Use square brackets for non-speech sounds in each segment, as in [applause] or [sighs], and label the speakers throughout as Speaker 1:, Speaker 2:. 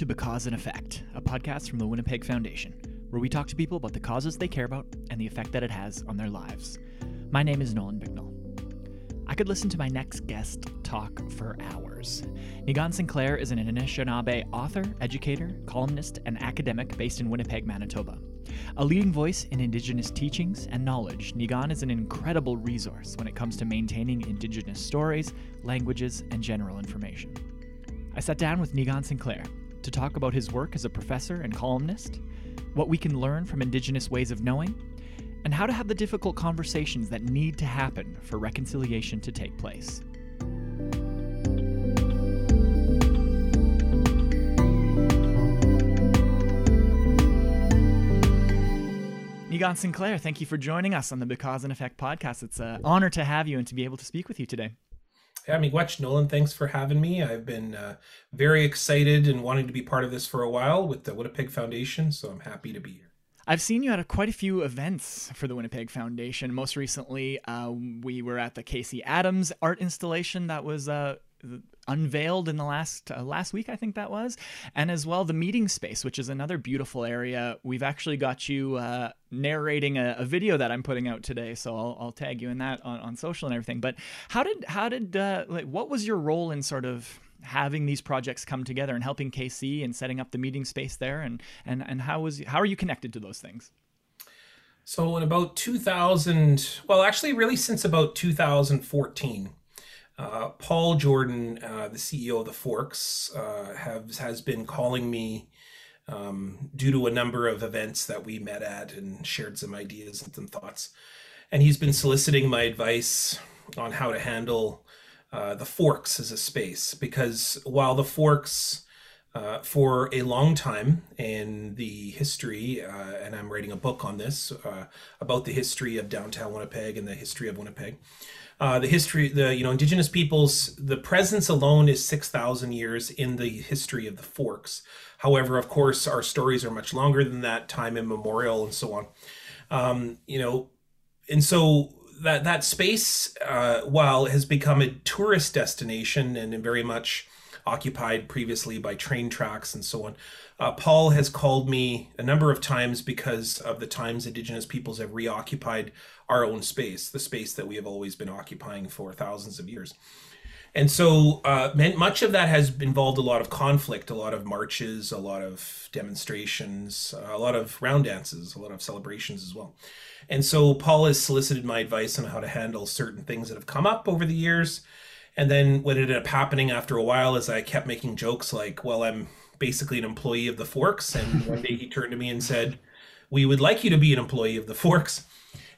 Speaker 1: to Because and Effect, a podcast from the Winnipeg Foundation, where we talk to people about the causes they care about and the effect that it has on their lives. My name is Nolan Bignall. I could listen to my next guest talk for hours. Niigaan Sinclair is an Anishinaabe author, educator, columnist, and academic based in Winnipeg, Manitoba. A leading voice in Indigenous teachings and knowledge, Niigaan is an incredible resource when it comes to maintaining Indigenous stories, languages, and general information. I sat down with Niigaan Sinclair to talk about his work as a professor and columnist, what we can learn from Indigenous ways of knowing, and how to have the difficult conversations that need to happen for reconciliation to take place. Niigaan Sinclair, thank you for joining us on the Because and Effect podcast. It's an honor to have you and to be able to speak with you today.
Speaker 2: Yeah, miigwech, Nolan. Thanks for having me. I've been uh, very excited and wanting to be part of this for a while with the Winnipeg Foundation, so I'm happy to be here.
Speaker 1: I've seen you at a, quite a few events for the Winnipeg Foundation. Most recently, uh, we were at the KC Adams art installation that was uh, unveiled in the last uh, last week, I think that was, and as well the meeting space, which is another beautiful area. We've actually got you uh, narrating a, a, video that I'm putting out today, so I'll, I'll tag you in that on, on social and everything. But how did how did uh, like what was your role in sort of having these projects come together and helping KC and setting up the meeting space there, and and and how was how are you connected to those things?
Speaker 2: So in about 2000, well, actually, really since about 2014 uh, Paul Jordan, uh, the CEO of the Forks, uh, has has been calling me um, due to a number of events that we met at and shared some ideas and some thoughts, and he's been soliciting my advice on how to handle uh, the Forks as a space. Because while the Forks uh, for a long time in the history, and I'm writing a book on this about the history of downtown Winnipeg and the history of Winnipeg uh, the history, the you know indigenous peoples, the presence alone is six thousand years in the history of the Forks. However, of course, our stories are much longer than that, time immemorial, and so on. Um, you know, and so that that space, uh, while has become a tourist destination and very much occupied previously by train tracks and so on. Uh, Paul has called me a number of times because of the times Indigenous peoples have reoccupied our own space, the space that we have always been occupying for thousands of years. And so uh, much of that has involved a lot of conflict, a lot of marches, a lot of demonstrations, a lot of round dances, a lot of celebrations as well. And so Paul has solicited my advice on how to handle certain things that have come up over the years. And then what ended up happening after a while is I kept making jokes like, well, I'm basically an employee of the Forks. And one day he turned to me and said, we would like you to be an employee of the Forks.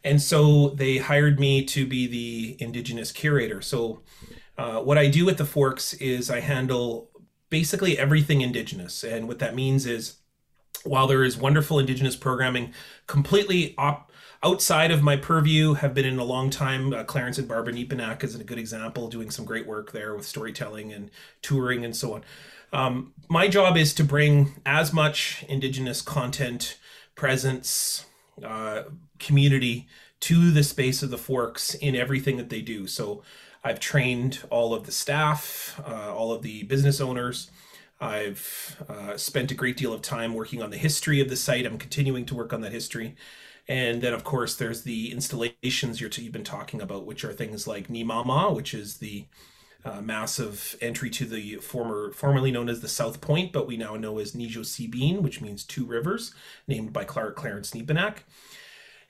Speaker 2: And so they hired me to be the Indigenous curator. So uh, what I do at the Forks is I handle basically everything Indigenous. And what that means is while there is wonderful Indigenous programming completely op- outside of my purview, have been in a long time. Uh, Clarence and Barbara Nepinak is a good example, doing some great work there with storytelling and touring and so on. Um, my job is to bring as much Indigenous content, presence, uh, community to the space of the Forks in everything that they do. So I've trained all of the staff, uh, all of the business owners. I've uh, spent a great deal of time working on the history of the site. I'm continuing to work on that history. And then, of course, there's the installations you have been talking about, which are things like Nimama, which is the uh, massive entry to the former, formerly known as the South Point, but we now know as Niizhoziibean, which means two rivers, named by Clark Clarence Nepinak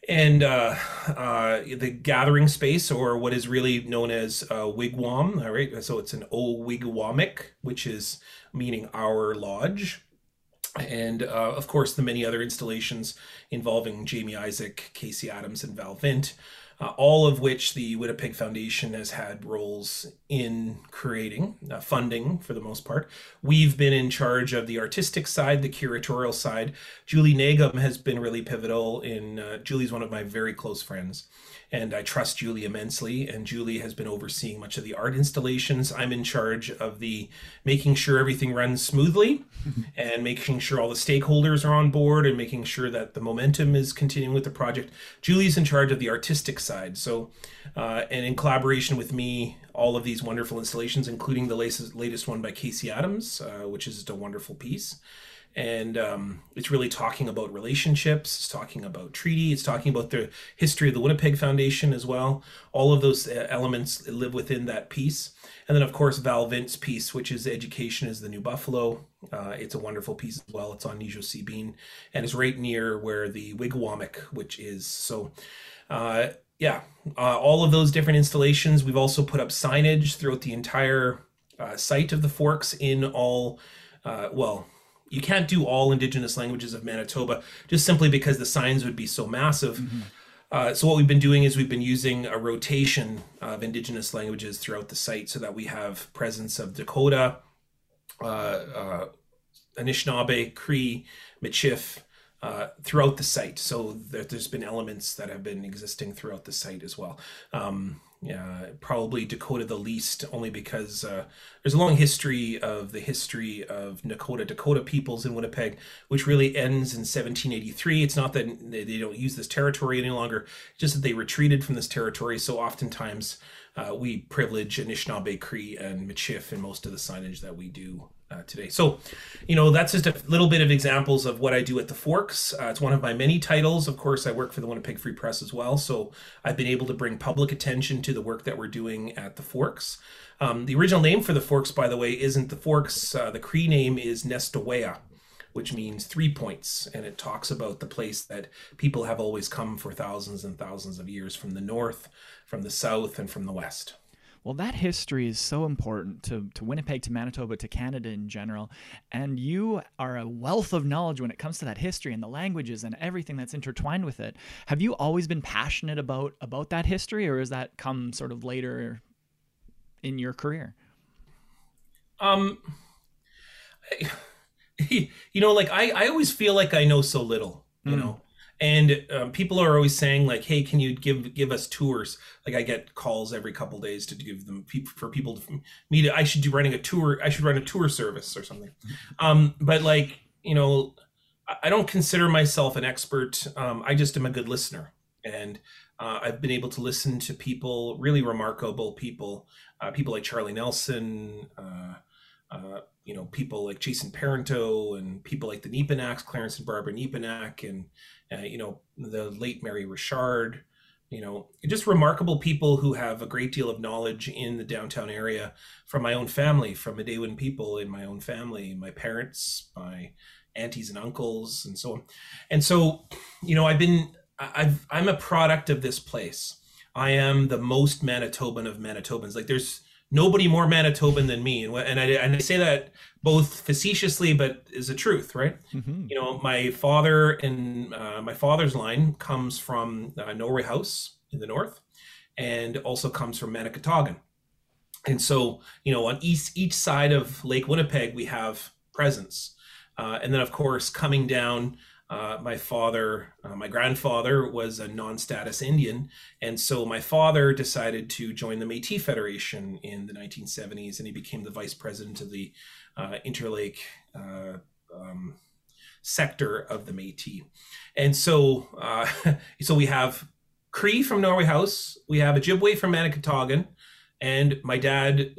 Speaker 2: and uh, uh, the gathering space, or what is really known as a wigwam. All right, so it's an Owigwamik, which is meaning our lodge. And uh, of course, the many other installations involving Jamie Isaac, KC Adams, and Val Vint uh, all of which the Winnipeg Foundation has had roles in creating, uh, funding for the most part. We've been in charge of the artistic side, the curatorial side. Julie Nagam has been really pivotal in, uh, Julie's one of my very close friends and I trust Julie immensely. And Julie has been overseeing much of the art installations. I'm in charge of the making sure everything runs smoothly [laughs] and making sure all the stakeholders are on board and making sure that the momentum is continuing with the project. Julie's in charge of the artistic side side. So, uh, and in collaboration with me, all of these wonderful installations, including the latest, one by KC Adams, uh, which is just a wonderful piece. And um, it's really talking about relationships, it's talking about treaty, it's talking about the history of the Winnipeg Foundation as well. All of those uh, elements live within that piece. And then, of course, Val Vint's piece, which is Education is the New Buffalo. Uh, it's a wonderful piece as well. It's on Niizhoziibean and it's right near where the Wigwamik, which is. So, uh, yeah, uh, all of those different installations. We've also put up signage throughout the entire uh, site of the Forks in all, uh, well, you can't do all indigenous languages of Manitoba just simply because the signs would be so massive. Mm-hmm. Uh, so what we've been doing is we've been using a rotation of indigenous languages throughout the site so that we have presence of Dakota, uh, uh, Anishinaabe, Cree, Michif uh, throughout the site. So there, has been elements that have been existing throughout the site as well. Um, yeah, probably Dakota the least, only because uh, there's a long history of the history of Nakota Dakota peoples in Winnipeg, which really ends in 1783. It's not that they don't use this territory any longer, just that they retreated from this territory. So oftentimes uh, we privilege Anishinaabe, Cree, and Michif in most of the signage that we do uh, today. So, you know, that's just a little bit of examples of what I do at the Forks. Uh, it's one of my many titles. Of course, I work for the Winnipeg Free Press as well. So I've been able to bring public attention to the work that we're doing at the Forks. Um, the original name for the Forks, by the way, isn't the Forks. Uh, the Cree name is Nestaweya, which means three points. And it talks about the place that people have always come for thousands and thousands of years from the north, from the south, and from the west.
Speaker 1: Well, that history is so important to, to Winnipeg, to Manitoba, to Canada in general. And you are a wealth of knowledge when it comes to that history and the languages and everything that's intertwined with it. Have you always been passionate about about that history, or has that come sort of later in your career?
Speaker 2: Um, [laughs] you know, like I, I always feel like I know so little, you mm. know, and um, people are always saying like hey can you give give us tours? Like i get calls every couple days to give them for people to me to i should do running a tour i should run a tour service or something. Mm-hmm. um, but like you know i don't consider myself an expert um, i just am a good listener. And uh, i've been able to listen to people really remarkable people uh, people like charlie nelson uh, uh you know people like Jason Parento and people like the Nepinaks, Clarence and Barbara Nepinak, and uh, you know the late Mary Richard. You know, just remarkable people who have a great deal of knowledge in the downtown area from my own family, from Midewiwin people in my own family, my parents, my aunties and uncles, and so on. And so, you know, I've been, I've, I'm a product of this place. I am the most Manitoban of Manitobans. Like, there's nobody more Manitoban than me, and and I, and I say that both facetiously, but is a truth, right? Mm-hmm. You know, my father and uh, my father's line comes from uh, Norway House in the north, and also comes from Manigotagan. And so, you know, on east each side of Lake Winnipeg, we have presence, uh, and then of course coming down uh, my father, uh, my grandfather was a non-status Indian, and so my father decided to join the Métis Federation in the 1970s, and he became the vice president of the uh, Interlake uh, um, sector of the Métis. And so, uh, [laughs] so we have Cree from Norway House, we have Ojibwe from Manigotagan, and my dad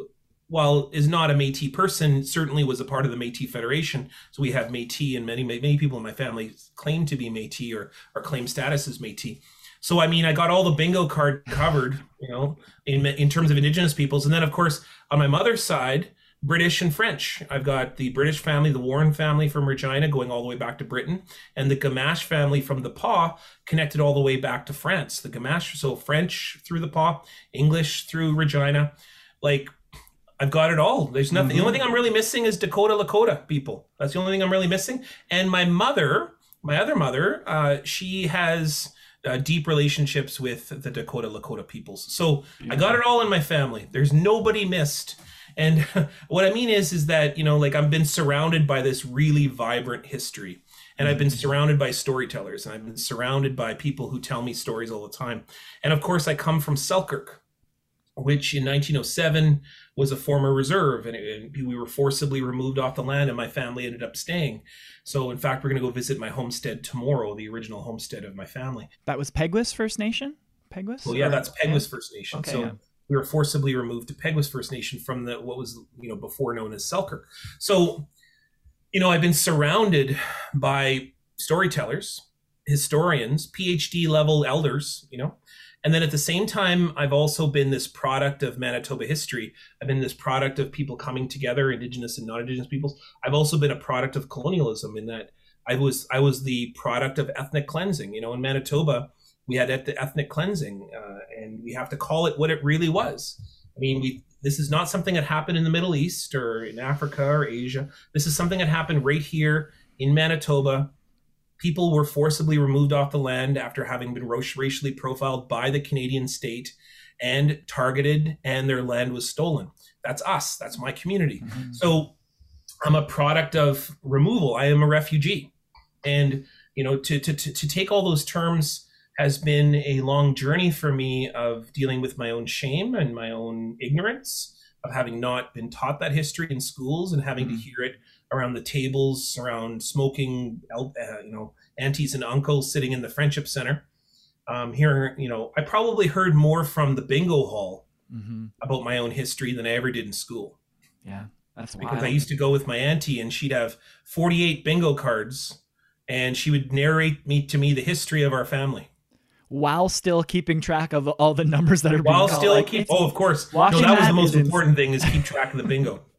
Speaker 2: while is not a Métis person, certainly was a part of the Métis Federation. So we have Métis, and many many people in my family claim to be Métis or or claim status as Métis. So I mean, I got all the bingo card covered, you know, in in terms of Indigenous peoples, and then of course on my mother's side, British and French. I've got the British family, the Warren family from Regina, going all the way back to Britain, and the Gamache family from the Pas, connected all the way back to France. The Gamache, so French through the Pas, English through Regina, like I've got it all. There's nothing. Mm-hmm. The only thing I'm really missing is Dakota Lakota people. That's the only thing I'm really missing. And my mother, my other mother, uh, she has uh, deep relationships with the Dakota Lakota peoples. So I got it all in my family. There's nobody missed. And [laughs] what I mean is, is that you know, like I've been surrounded by this really vibrant history, and I've been mm-hmm. surrounded by storytellers, and I've been surrounded by people who tell me stories all the time. And of course, I come from Selkirk, which in 1907 was a former reserve and, it, and, we were forcibly removed off the land and my family ended up staying so in fact we're going to go visit my homestead tomorrow the original homestead of my family
Speaker 1: that was peguis first nation Peguis?
Speaker 2: Well, yeah, that's Peguis First Nation.
Speaker 1: Okay,
Speaker 2: so
Speaker 1: yeah.
Speaker 2: we were forcibly removed to Peguis First Nation from the what was you know before known as Selkirk. So, you know, I've been surrounded by storytellers, historians, PhD level elders, you know. And then at the same time, I've also been this product of Manitoba history. I've been this product of people coming together, Indigenous and non-Indigenous peoples. I've also been a product of colonialism in that I was I was the product of ethnic cleansing. You know, in Manitoba, we had eth- ethnic cleansing, uh, and we have to call it what it really was. I mean, we this is not something that happened in the Middle East or in Africa or Asia. This is something that happened right here in Manitoba. People were forcibly removed off the land after having been racially profiled by the Canadian state and targeted, and their land was stolen. That's us. That's my community.
Speaker 1: Mm-hmm.
Speaker 2: So I'm a product of removal. I am a refugee. And, you know, to, to, to, to take all those terms has been a long journey for me of dealing with my own shame and my own ignorance of having not been taught that history in schools and having to hear it around the tables, around smoking, uh, you know, aunties and uncles sitting in the friendship center. Um, here, you know, I probably heard more from the bingo hall
Speaker 1: Mm-hmm.
Speaker 2: about my own history than I ever did in school
Speaker 1: Yeah, that's
Speaker 2: because
Speaker 1: wild.
Speaker 2: I used to go with my auntie and she'd have 48 bingo cards and she would narrate me to me the history of our family
Speaker 1: While still keeping track of all the numbers that are being
Speaker 2: while
Speaker 1: called.
Speaker 2: still keep oh of course no that was the most important thing is keep track of the bingo [laughs]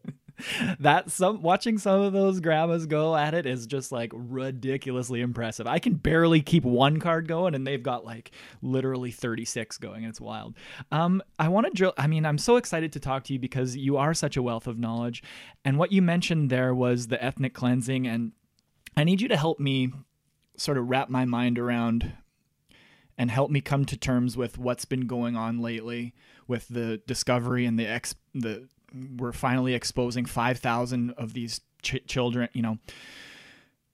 Speaker 1: that some watching some of those grandmas go at it is just like ridiculously impressive. I can barely keep one card going and they've got like literally 36 going. It's wild. Um I want to drill I mean I'm so excited to talk to you because you are such a wealth of knowledge and what you mentioned there was the ethnic cleansing and I need you to help me sort of wrap my mind around and help me come to terms with what's been going on lately with the discovery and the ex the we're finally exposing 5000 of these ch- children you know.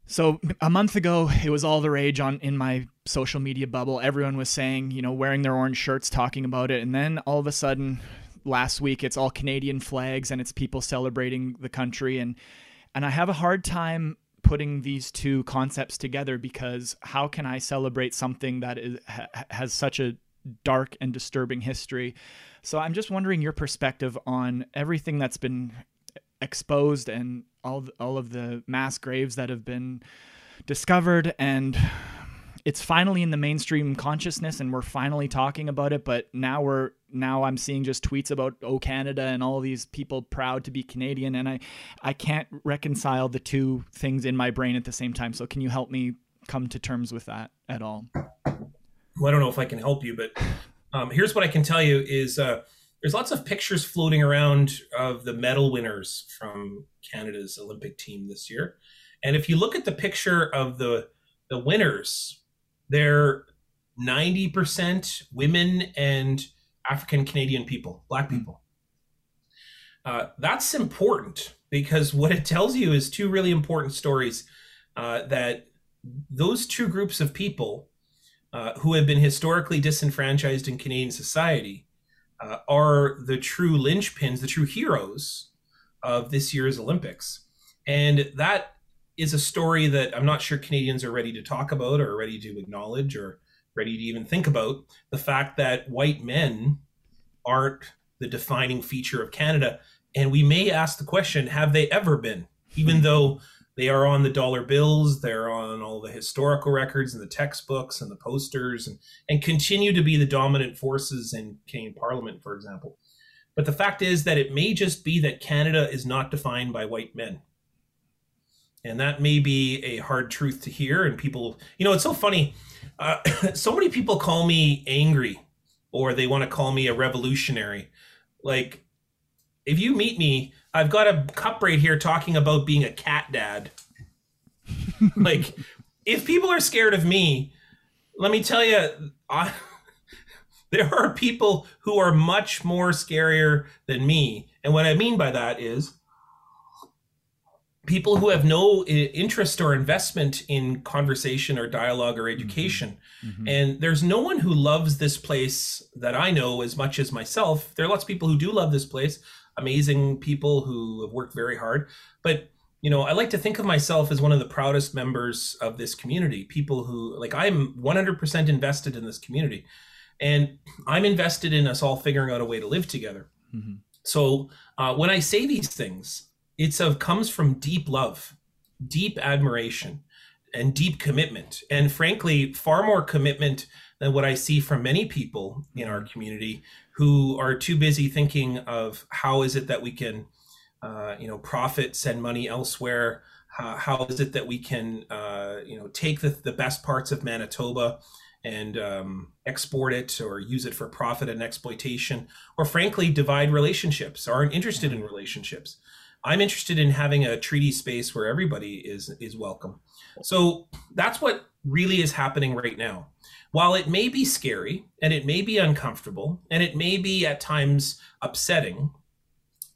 Speaker 1: So a month ago it was all the rage on in my social media bubble. Everyone was saying you know wearing their orange shirts talking about it. And then all of a sudden last week it's all canadian flags and it's people celebrating the country. And and i have a hard time putting these two concepts together because how can I celebrate something that is, ha, has such a dark and disturbing history? So I'm just wondering your perspective on everything that's been exposed and all all of the mass graves that have been discovered. And it's finally in the mainstream consciousness and we're finally talking about it but now we're now i'm seeing just tweets about oh canada and all these people proud to be canadian. And i i can't reconcile the two things in my brain at the same time. So can you help me come to terms with that at all?
Speaker 2: Well i don't know if i can help you but um, here's what i can tell you is uh, there's lots of pictures floating around of the medal winners from canada's olympic team this year and if you look at the picture of the the winners they're 90% women and African Canadian people, black people. Uh, that's important because what it tells you is two really important stories uh, that those two groups of people uh, who have been historically disenfranchised in Canadian society uh, are the true linchpins, the true heroes of this year's Olympics. And that is a story that I'm not sure Canadians are ready to talk about or ready to acknowledge or ready to even think about the fact that white men aren't the defining feature of Canada. And we may ask the question have they ever been? Even though they are on the dollar bills, they're on all the historical records and the textbooks and the posters and, and continue to be the dominant forces in Canadian Parliament, for example. But the fact is that it may just be that Canada is not defined by white men. And that may be a hard truth to hear. And people, you know, it's so funny. Uh, [coughs] so many people call me angry or they want to call me a revolutionary. Like, if you meet me, I've got a cup right here talking about being a cat dad. [laughs] like, if people are scared of me, let me tell you, I, [laughs] there are people who are much more scarier than me. And what I mean by that is people who have no interest or investment in conversation or dialogue or education. Mm-hmm. And there's no one who loves this place that I know as much as myself. There are lots of people who do love this place, amazing people who have worked very hard. But, you know, I like to think of myself as one of the proudest members of this community, people who, like, I'm 100% invested in this community. And I'm invested in us all figuring out a way to live together. Mm-hmm. So uh, when I say these things, it's of comes from deep love, deep admiration, and deep commitment. And frankly, far more commitment than what I see from many people in our community who are too busy thinking of how is it that we can, uh, you know, profit, send money elsewhere. How, how is it that we can, uh, you know, take the, the best parts of Manitoba and um, export it or use it for profit and exploitation, or frankly, divide relationships, aren't interested in relationships. I'm interested in having a treaty space where everybody is is welcome. So that's what really is happening right now. While it may be scary and it may be uncomfortable and it may be at times upsetting,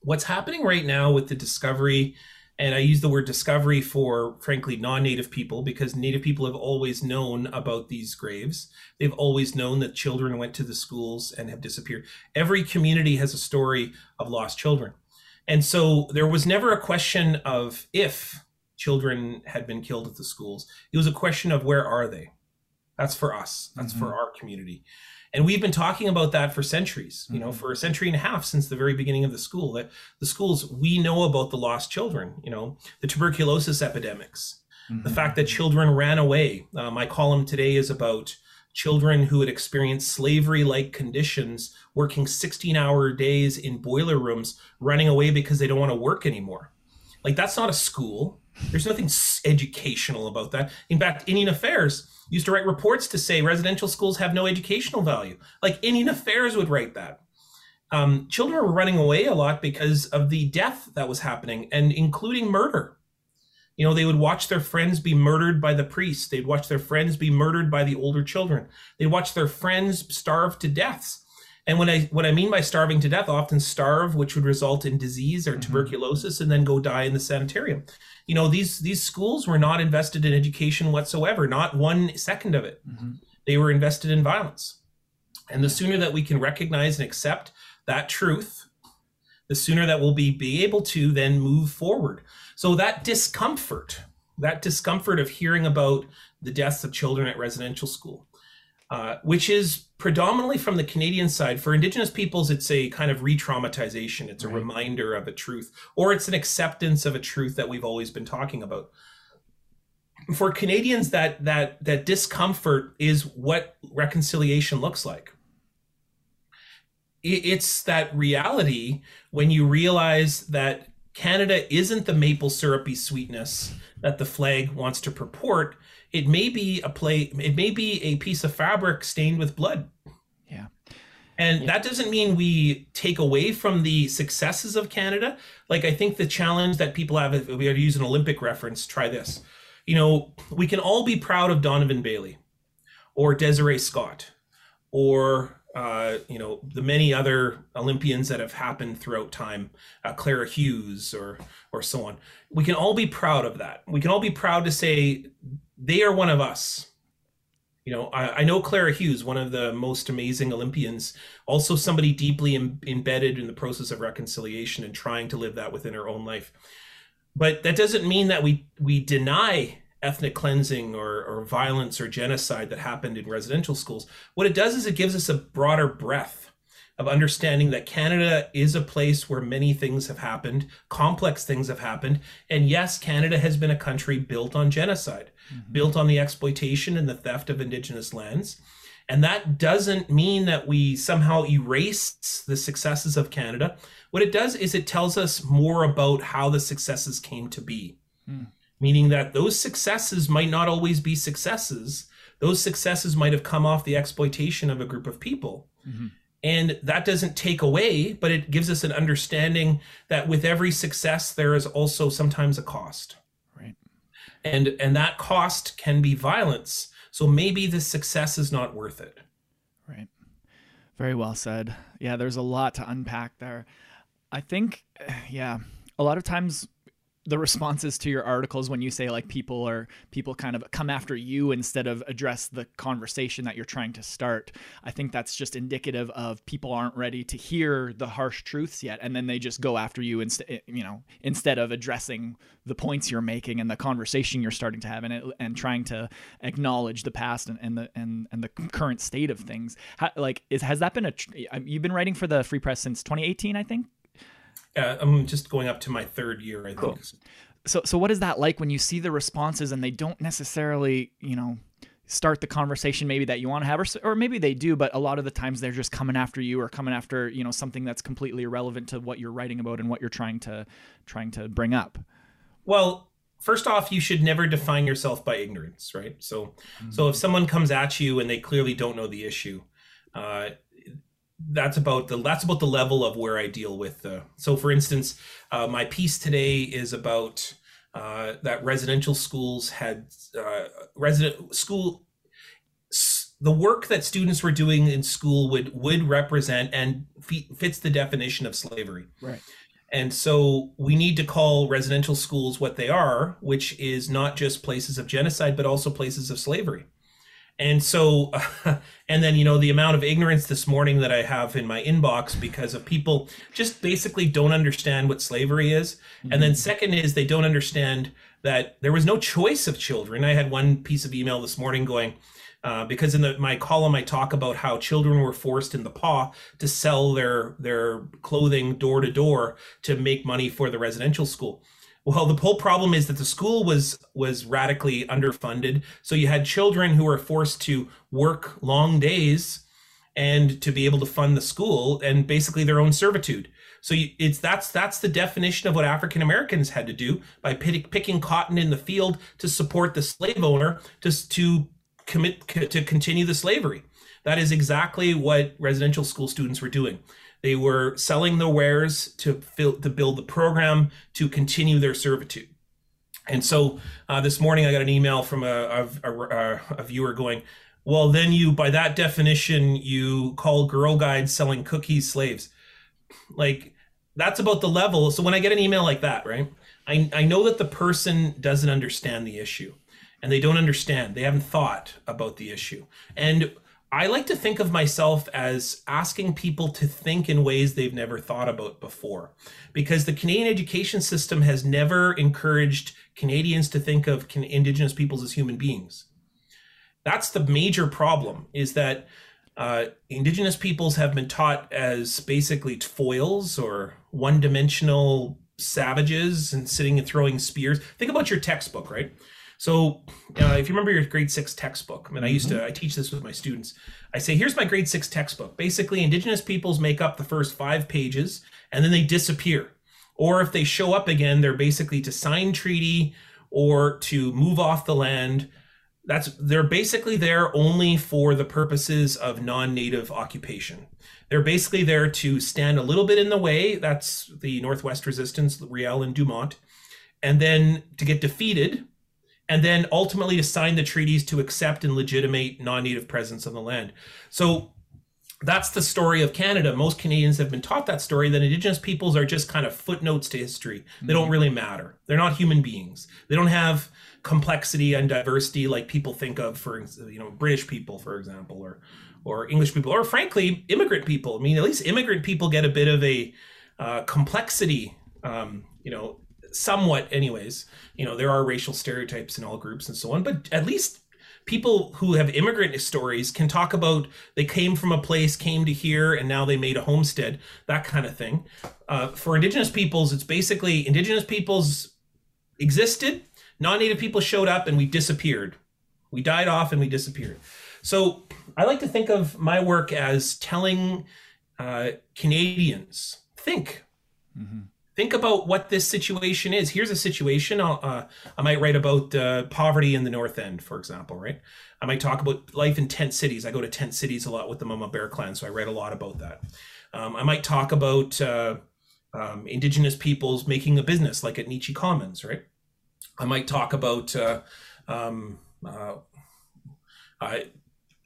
Speaker 2: what's happening right now with the discovery and I use the word discovery for, frankly, non native people because native people have always known about these graves. They've always known that children went to the schools and have disappeared. Every community has a story of lost children. And so there was never a question of if children had been killed at the schools. It was a question of where are they? That's for us. That's mm-hmm. for our community. And we've been talking about that for centuries, you know, mm-hmm. for a century and a half since the very beginning of the school. That the schools, we know about the lost children, you know, the tuberculosis epidemics, mm-hmm. the fact that children ran away. Uh, my column today is about children who had experienced slavery like conditions, working 16 hour days in boiler rooms, running away because they don't want to work anymore. Like, that's not a school. There's nothing educational about that. In fact, Indian Affairs used to write reports to say residential schools have no educational value. Like Indian Affairs would write that. Um, children were running away a lot because of the death that was happening, and including murder. You know, they would watch their friends be murdered by the priests. They'd watch their friends be murdered by the older children. They'd watch their friends starve to deaths. And when I what I mean by starving to death, often starve, which would result in disease or mm-hmm. tuberculosis, and then go die in the sanitarium. You know, these these schools were not invested in education whatsoever, not one second of it. Mm-hmm. They were invested in violence. And the sooner that we can recognize and accept that truth, the sooner that we'll be, be able to then move forward. So that discomfort, that discomfort of hearing about the deaths of children at residential school, uh, which is predominantly from the Canadian side. For Indigenous peoples, it's a kind of re traumatization, it's a right. reminder of a truth, or it's an acceptance of a truth that we've always been talking about. For Canadians, that that that discomfort is what reconciliation looks like. It's that reality when you realize that Canada isn't the maple syrupy sweetness that the flag wants to purport, it may be a play it may be a piece of fabric stained with blood
Speaker 1: yeah
Speaker 2: and yeah. that doesn't mean we take away from the successes of canada like i think the challenge that people have if we are to use an olympic reference try this you know we can all be proud of donovan bailey or desiree scott or uh, you know the many other Olympians that have happened throughout time, uh, Clara Hughes or or so on. We can all be proud of that. We can all be proud to say they are one of us. You know, I, I know Clara Hughes, one of the most amazing Olympians, also somebody deeply Im- embedded in the process of reconciliation and trying to live that within her own life. But that doesn't mean that we we deny ethnic cleansing or, or violence or genocide that happened in residential schools. What it does is it gives us a broader breadth of understanding that Canada is a place where many things have happened, complex things have happened. And yes, Canada has been a country built on genocide, mm-hmm. built on the exploitation and the theft of Indigenous lands. And that doesn't mean that we somehow erase the successes of Canada. What it does is it tells us more about how the successes came to be, mm. meaning that those successes might not always be successes. Those successes might have come off the exploitation of a group of people. Mm-hmm. And that doesn't take away, but it gives us an understanding that with every success, there is also sometimes a cost. And and that cost can be violence. So maybe the success is not worth it.
Speaker 1: Right. Very well said. Yeah, there's a lot to unpack there. I think, [sighs] yeah, a lot of times the responses to your articles when you say like people are people kind of come after you instead of address the conversation that you're trying to start. I think that's just indicative of people aren't ready to hear the harsh truths yet and then they just go after you instead eh, you know instead of addressing the points you're making and the conversation you're starting to have and it, and trying to acknowledge the past and, and the and and the current state of things. How, like is has that been a you've been writing for the free press since 2018 i think
Speaker 2: uh, I'm just going up to my third year, I cool. think.
Speaker 1: So, so what is that like when you see the responses and they don't necessarily, you know, start the conversation maybe that you want to have, or, or maybe they do, but a lot of the times they're just coming after you or coming after, you know, something that's completely irrelevant to what you're writing about and what you're trying to trying to bring up.
Speaker 2: Well, first off, you should never define yourself by ignorance, right? So, mm-hmm. so if someone comes at you and they clearly don't know the issue, uh, that's about the that's about the level of where I deal with. Uh, so, for instance, uh, my piece today is about uh, that residential schools had uh, resident school. The work that students were doing in school would would represent and fits the definition of slavery.
Speaker 1: Right.
Speaker 2: And so we need to call residential schools what they are, which is not just places of genocide, but also places of slavery. And so, uh, [laughs] and then, you know, the amount of ignorance this morning that I have in my inbox because of people just basically don't understand what slavery is. Mm-hmm. And then, mm-hmm. second is they don't understand that there was no choice of children. I had one piece of email this morning going, uh, because in the, my column I talk about how children were forced in the PAW to sell their their clothing door to door to make money for the residential school. Well, the whole problem is that the school was was radically underfunded, so you had children who were forced to work long days and to be able to fund the school and basically their own servitude. So you, it's that's that's the definition of what African Americans had to do by pick, picking cotton in the field to support the slave owner to to commit to continue the slavery. That is exactly what residential school students were doing. They were selling the wares to fill, to build the program to continue their servitude. And so uh, this morning I got an email from a, a, a, a, viewer going, well, then you, by that definition, you call Girl Guides selling cookies slaves. Like that's about the level. So when I get an email like that, right, I, I know that the person doesn't understand the issue and they don't understand. They haven't thought about the issue. And I like to think of myself as asking people to think in ways they've never thought about before. Because the Canadian education system has never encouraged Canadians to think of Indigenous peoples as human beings. That's the major problem, is that uh, Indigenous peoples have been taught as basically foils or one dimensional savages and sitting and throwing spears. Think about your textbook, right? So, uh, if you remember your grade six textbook, mean, I used to. I teach this with my students. I say, here's my grade six textbook. Basically, Indigenous peoples make up the first five pages and then they disappear. Or if they show up again, they're basically to sign treaty or to move off the land. That's they're basically there only for the purposes of non-native occupation. They're basically there to stand a little bit in the way. That's the Northwest Resistance, Riel and Dumont, and then to get defeated and then ultimately to sign the treaties to accept and legitimate non-native presence on the land. So that's the story of Canada. Most Canadians have been taught that story that Indigenous peoples are just kind of footnotes to history. They don't really matter. They're not human beings. They don't have complexity and diversity like people think of for you know British people, for example, or or English people, or frankly immigrant people. I mean, at least immigrant people get a bit of a uh, complexity. Um, you know, somewhat anyways you know there are racial stereotypes in all groups and so on but at least people who have immigrant stories can talk about they came from a place came to here and now they made a homestead that kind of thing. Uh, for indigenous peoples it's basically indigenous peoples existed non-native people showed up and we disappeared. We died off and we disappeared. So i like to think of my work as telling uh, canadians think. Mm-hmm think about what this situation is. Here's a situation. Uh, I might write about uh, poverty in the North End, for example, right? I might talk about life in tent cities. I go to tent cities a lot with the Mama Bear Clan, so I write a lot about that. Um, I might talk about uh, um, Indigenous peoples making a business, like at Neechi Commons, right? I might talk about uh, um, uh,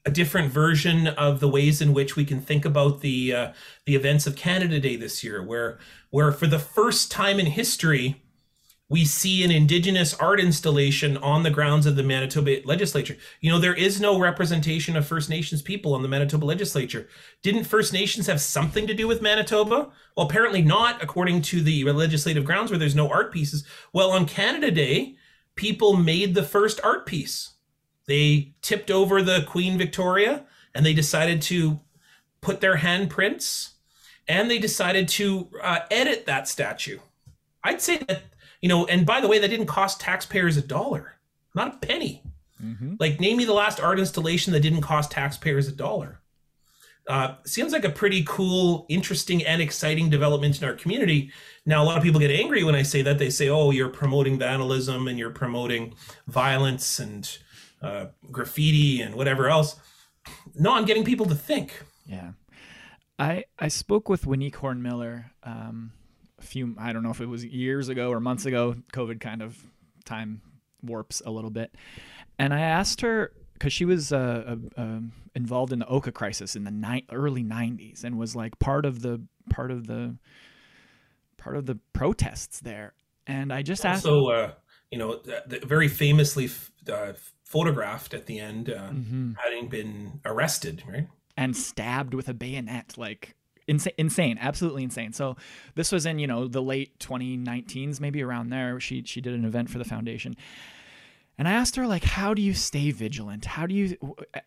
Speaker 2: a different version of the ways in which we can think about the uh, the events of Canada Day this year, where where for the first time in history, we see an indigenous art installation on the grounds of the Manitoba legislature. You know, there is no representation of First Nations people on the Manitoba legislature. Didn't First Nations have something to do with Manitoba? Well, apparently not, according to the legislative grounds where there's no art pieces. Well, on Canada Day, people made the first art piece. They tipped over the Queen Victoria and they decided to put their handprints and they decided to uh, edit that statue. I'd say that you know, and by the way, that didn't cost taxpayers a dollar, not a penny. Mm-hmm. Like, name me the last art installation that didn't cost taxpayers a dollar. Uh, seems like a pretty cool, interesting, and exciting development in our community. Now, a lot of people get angry when I say that. They say, "Oh, you're promoting vandalism and you're promoting violence and uh, graffiti and whatever else." No, I'm getting people to think.
Speaker 1: Yeah, I I spoke with Waneek Horn-Miller um, a few I don't know if it was years ago or months ago. COVID kind of time warps a little bit, and I asked her because she was uh, uh, involved in the Oka crisis in the ni- early '90s and was like part of the part of the part of the protests there. And I just asked.
Speaker 2: So, uh, you know, very famously f- uh, photographed at the end, uh, mm-hmm. having been arrested, right?
Speaker 1: And stabbed with a bayonet, like insane, insane, absolutely insane. So this was in you know the late 2019s, maybe around there. She she did an event for the foundation, and I asked her like, how do you stay vigilant? How do you,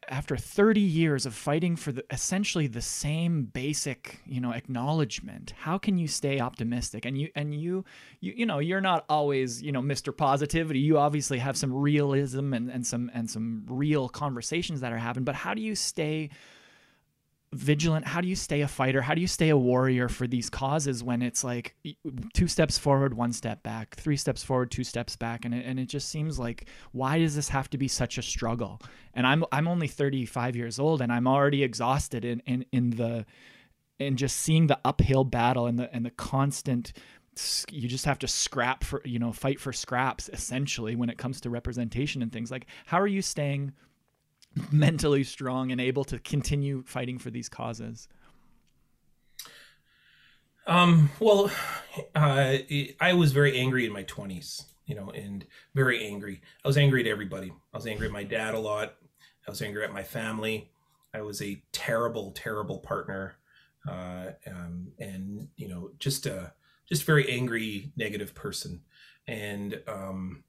Speaker 1: after 30 years of fighting for the, essentially the same basic you know acknowledgement, how can you stay optimistic? And you and you you you know you're not always you know Mr. Positivity. You obviously have some realism and and some and some real conversations that are happening. But how do you stay vigilant. How do you stay a fighter? How do you stay a warrior for these causes when it's like two steps forward one step back three steps forward two steps back? And it, and it just seems like why does this have to be such a struggle? And i'm i'm only 35 years old and i'm already exhausted in in, in the in just seeing the uphill battle and the and the constant you just have to scrap for you know fight for scraps essentially when it comes to representation and things. Like how are you staying mentally strong and able to continue fighting for these causes?
Speaker 2: Um, well, uh, I was very angry in my 20s, you know, and very angry. I was angry at everybody. I was angry at my dad a lot. I was angry at my family. I was a terrible, terrible partner. Uh, um, and, you know, just a, just very angry, negative person. And, um,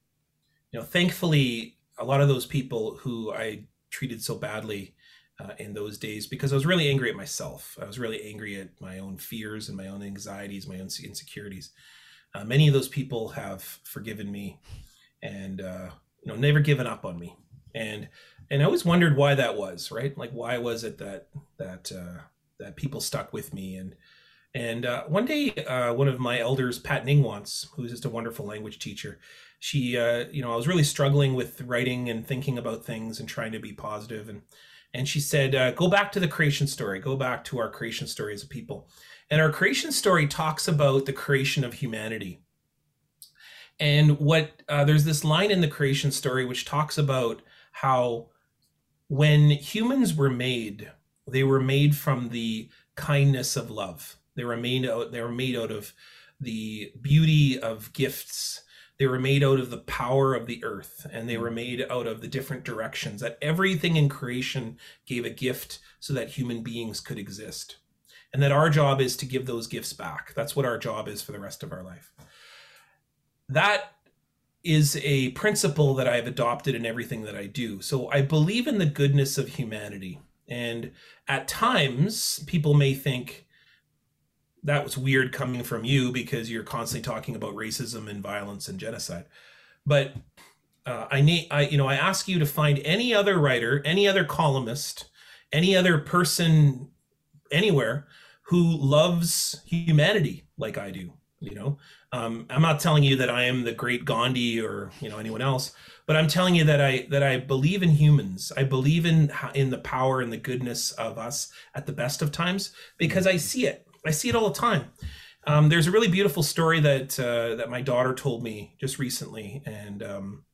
Speaker 2: you know, thankfully, a lot of those people who I treated so badly uh, in those days because I was really angry at myself. I was really angry at my own fears and my own anxieties, my own insecurities. Uh, many of those people have forgiven me, and uh, you know, never given up on me. And and I always wondered why that was, right? Like, why was it that that uh, that people stuck with me? And and uh, one day, uh, one of my elders, Pat Ningewance, who's just a wonderful language teacher, she uh, you know i was really struggling with writing and thinking about things and trying to be positive. And and she said uh, go back to the creation story. Go back to our creation story as a people. And our creation story talks about the creation of humanity. And what uh, there's this line in the creation story which talks about how when humans were made they were made from the kindness of love. They were made out they were made out of the beauty of gifts they were made out of the power of the earth and they were mm. made out of the different directions that everything in creation gave a gift so that human beings could exist. And that our job is to give those gifts back. That's what our job is for the rest of our life. That is a principle that i've adopted in everything that i do. So i believe in the goodness of humanity. And at times people may think that was weird coming from you because you're constantly talking about racism and violence and genocide. But uh, I need, I you know, I ask you to find any other writer, any other columnist, any other person anywhere who loves humanity like I do. You know, um, I'm not telling you that I am the great Gandhi or you know anyone else, but I'm telling you that I that I believe in humans. I believe in in the power and the goodness of us at the best of times because I see it. I see it all the time. Um, there's a really beautiful story that uh, that my daughter told me just recently, and um,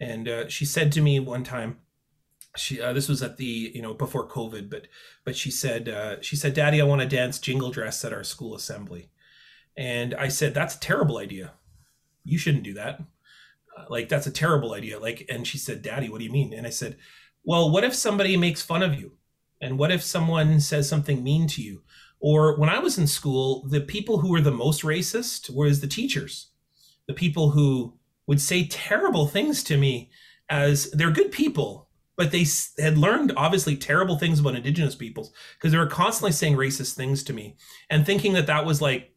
Speaker 2: and uh, she said to me one time, she uh, this was at the you know before COVID, but but she said uh, she said, "Daddy, I want to dance jingle dress at our school assembly," and I said, "That's a terrible idea." you shouldn't do that. Like that's a terrible idea. Like, and she said, Daddy, what do you mean? And I said, Well, what if somebody makes fun of you? And what if someone says something mean to you? Or when I was in school, the people who were the most racist was the teachers, the people who would say terrible things to me as they're good people, but they had learned obviously terrible things about indigenous peoples because they were constantly saying racist things to me and thinking that that was like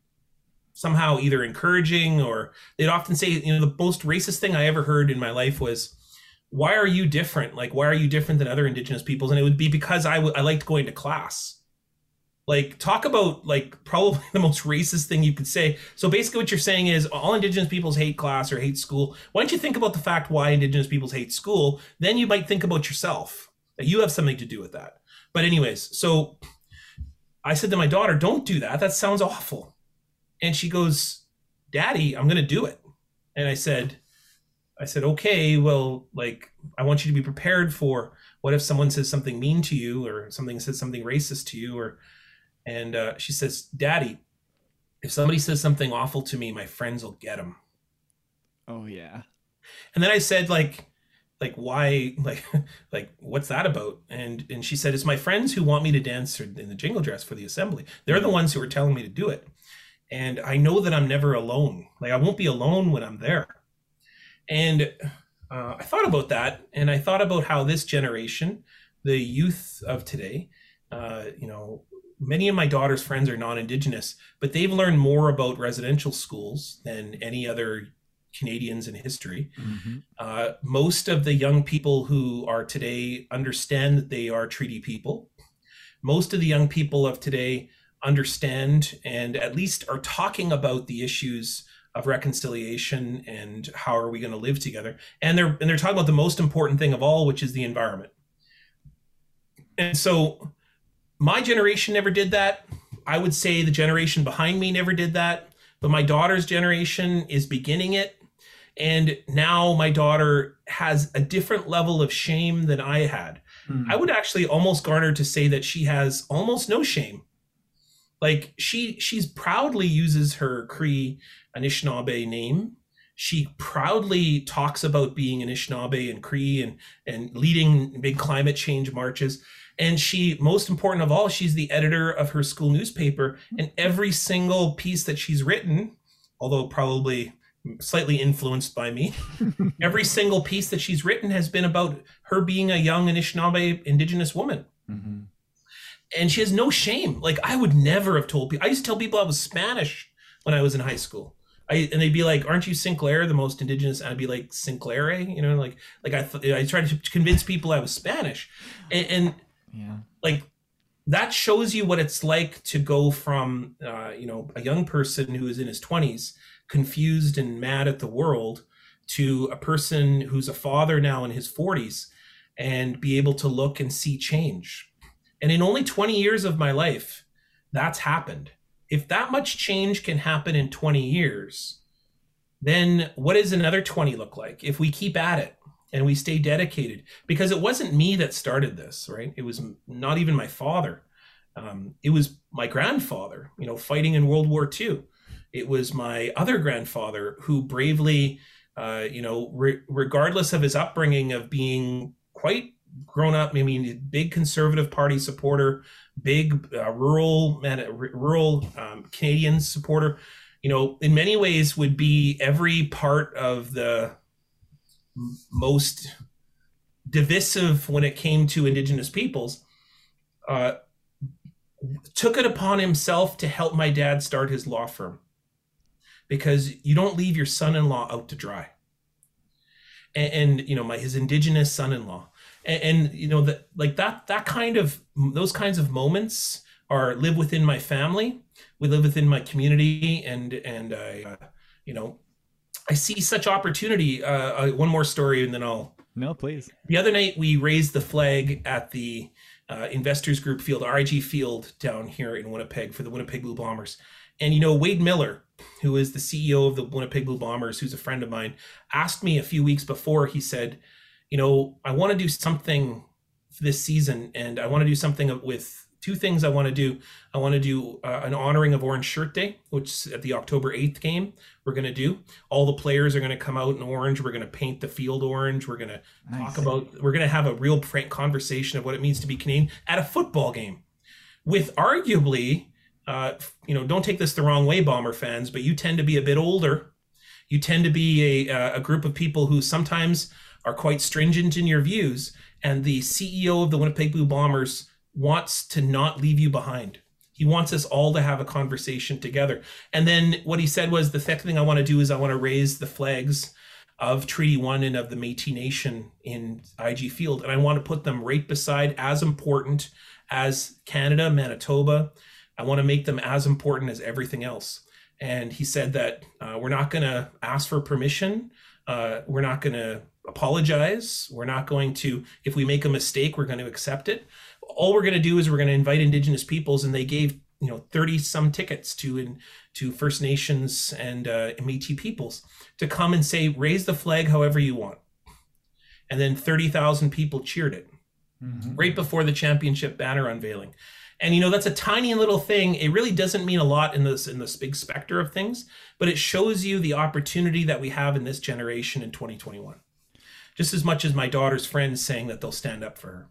Speaker 2: somehow either encouraging or they'd often say, you know, the most racist thing I ever heard in my life was, why are you different? Like, why are you different than other indigenous peoples? And it would be because I, w- I liked going to class. Like, talk about like probably [laughs] the most racist thing you could say. So basically, what you're saying is all indigenous peoples hate class or hate school. Why don't you think about the fact why indigenous peoples hate school? Then you might think about yourself. That you have something to do with that. But anyways, so I said to my daughter, "Don't do that. That sounds awful." And she goes, Daddy, I'm going to do it. And I said, I said, okay, well, like, I want you to be prepared for what if someone says something mean to you or something says something racist to you or, and uh, she says, Daddy, if somebody says something awful to me, my friends will get them.
Speaker 1: Oh yeah.
Speaker 2: And then I said, like, like why, like, [laughs] like what's that about? And and she said, it's my friends who want me to dance in the jingle dress for the assembly. They're the ones who are telling me to do it and I know that I'm never alone. Like I won't be alone when I'm there. And uh, I thought about that, and I thought about how this generation, the youth of today, uh, you know, many of my daughter's friends are non-indigenous, but they've learned more about residential schools than any other Canadians in history. Mm-hmm. Uh, most of the young people who are today understand that they are treaty people. Most of the young people of today understand and at least are talking about the issues of reconciliation and how are we going to live together and they're and they're talking about the most important thing of all which is the environment and so my generation never did that i would say the generation behind me never did that but my daughter's generation is beginning it and now my daughter has a different level of shame than i had mm. i would actually almost garner to say that she has almost no shame like she she's proudly uses her Cree Anishinaabe name. She proudly talks about being Anishinaabe and Cree and and leading big climate change marches. And she, most important of all, she's the editor of her school newspaper. And every single piece that she's written, although probably slightly influenced by me. [laughs] Every single piece that she's written has been about her being a young Anishinaabe Indigenous woman. Mm-hmm and she has no shame. Like I would never have told people. I used to tell people I was Spanish when I was in high school. I, and they'd be like, "Aren't you Sinclair, the most indigenous?" I'd be like, "Sinclair," you know, like like I th- I tried to convince people I was Spanish, and, and yeah, like that shows you what it's like to go from uh, you know a young person who is in his twenties, confused and mad at the world, to a person who's a father now in his forties, and be able to look and see change. And in only 20 years of my life, that's happened. If that much change can happen in 20 years, then what does another 20 look like if we keep at it and we stay dedicated? Because it wasn't me that started this, right? It was not even my father. Um, it was my grandfather, you know, fighting in World War II. It was my other grandfather who bravely, uh, you know, re- regardless of his upbringing of being quite grown up, I mean, big conservative party supporter, big uh, rural man, rural um, Canadian supporter. You know, in many ways, would be every part of the most divisive when it came to Indigenous peoples. Uh, took it upon himself to help my dad start his law firm. Because you don't leave your son-in-law out to dry. And, and you know my his indigenous son-in-law. And, and you know that like that that kind of those kinds of moments are live within my family. We live within my community and and i uh, you know i see such opportunity uh, uh, one more story and then i'll
Speaker 1: no please.
Speaker 2: The other night we raised the flag at the uh, investors group field rig field down here in winnipeg for the winnipeg blue bombers. And you know wade miller who is the ceo of the winnipeg blue bombers who's a friend of mine asked me a few weeks before he said you know, I want to do something this season and I want to do something with two things I want to do. I want to do uh, an honoring of Orange Shirt Day, which at the October 8th game we're going to do. All the players are going to come out in orange. We're going to paint the field orange. We're going to nice. talk about, we're going to have a real frank conversation of what it means to be Canadian at a football game with arguably, uh, you know, don't take this the wrong way, Bomber fans, but you tend to be a bit older. You tend to be a, a group of people who sometimes are quite stringent in your views. And the CEO of the Winnipeg Blue Bombers wants to not leave you behind. He wants us all to have a conversation together. And then what he said was the second thing I want to do is I want to raise the flags of Treaty One and of the Métis Nation in IG Field, and I want to put them right beside as important as Canada, Manitoba. I want to make them as important as everything else. And he said that uh, we're not going to ask for permission. Uh, we're not going to apologize. We're not going to, if we make a mistake, we're going to accept it all we're going to do is we're going to invite indigenous peoples and they gave you know 30 some tickets to in to first nations and uh, métis peoples to come and say raise the flag however you want. And then 30,000 people cheered it mm-hmm. right before the championship banner unveiling. And you know that's a tiny little thing. It really doesn't mean a lot in this in this big specter of things but it shows you the opportunity that we have in this generation in 2021 just as much as my daughter's friends saying that they'll stand up for her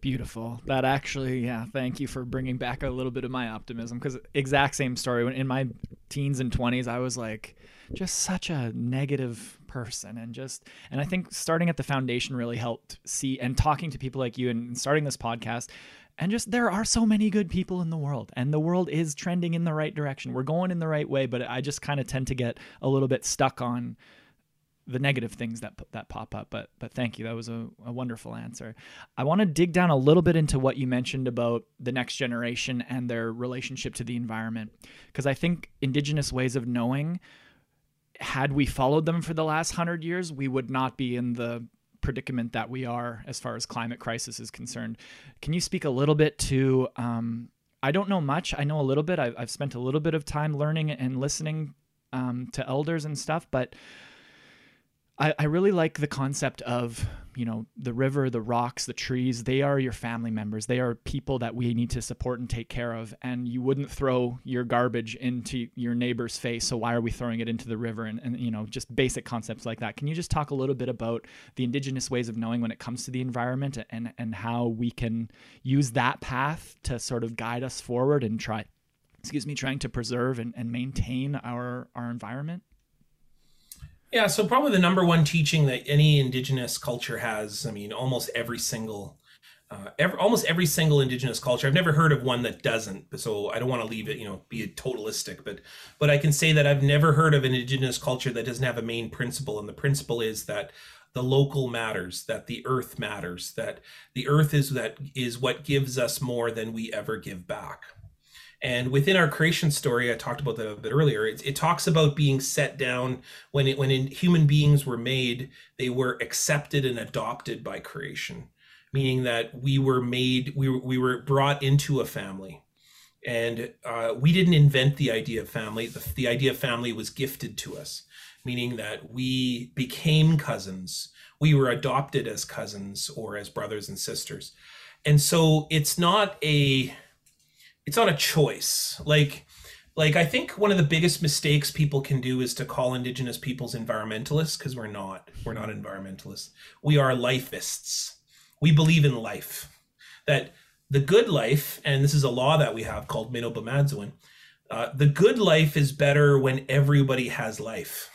Speaker 1: Beautiful. That actually, yeah. Thank you for bringing back a little bit of my optimism because exact same story. When in my teens and twenties, I was like just such a negative person, and just and I think starting at the foundation really helped see and talking to people like you and starting this podcast. And just there are so many good people in the world, and the world is trending in the right direction. We're going in the right way, but I just kind of tend to get a little bit stuck on the negative things that that pop up. But but thank you, that was a, a wonderful answer. I want to dig down a little bit into what you mentioned about the next generation and their relationship to the environment, because I think Indigenous ways of knowing, had we followed them for the last hundred years, we would not be in the predicament that we are as far as climate crisis is concerned. Can you speak a little bit to? Um, I don't know much. I know a little bit. I've, I've spent a little bit of time learning and listening um, to elders and stuff, but I, I really like the concept of you know the river the rocks the trees they are your family members. They are people that we need to support and take care of. And you wouldn't throw your garbage into your neighbor's face so why are we throwing it into the river? And, and you know just basic concepts like that. Can you just talk a little bit about the indigenous ways of knowing when it comes to the environment and and how we can use that path to sort of guide us forward and try excuse me trying to preserve and, and maintain our our environment
Speaker 2: yeah, so probably the number one teaching that any indigenous culture has, I mean, almost every single uh, every, almost every single indigenous culture. I've never heard of one that doesn't. So I don't want to leave it, you know, be a totalistic, but but I can say that I've never heard of an indigenous culture that doesn't have a main principle, and the principle is that the local matters, that the earth matters, that the earth is that is what gives us more than we ever give back. And within our creation story, I talked about that a bit earlier. It, it talks about being set down when it, when in, human beings were made, they were accepted and adopted by creation, meaning that we were made, we were, we were brought into a family, and uh, we didn't invent the idea of family. The, the idea of family was gifted to us, meaning that we became cousins. We were adopted as cousins or as brothers and sisters, and so it's not a it's not a choice. Like like I think one of the biggest mistakes people can do is to call indigenous peoples environmentalists because we're not. We're not environmentalists. We are lifeists. We believe in life. That the good life, and this is a law that we have called Mino uh, the good life is better when everybody has life.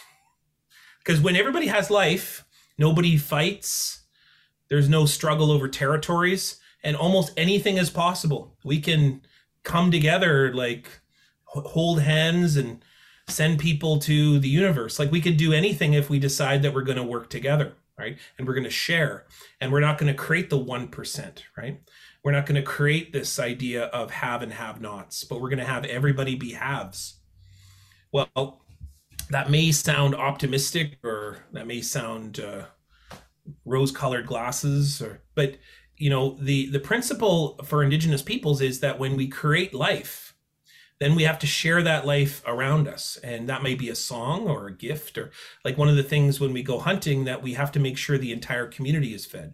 Speaker 2: Because when everybody has life, nobody fights, there's no struggle over territories, and almost anything is possible. We can come together like hold hands and send people to the universe. Like we could do anything if we decide that we're going to work together right? And we're going to share. And we're not going to create the 1% right? We're not going to create this idea of have and have nots but we're going to have everybody be haves. Well that may sound optimistic or that may sound uh, rose colored glasses or but you know the the principle for indigenous peoples is that when we create life then we have to share that life around us and that may be a song or a gift or like one of the things when we go hunting that we have to make sure the entire community is fed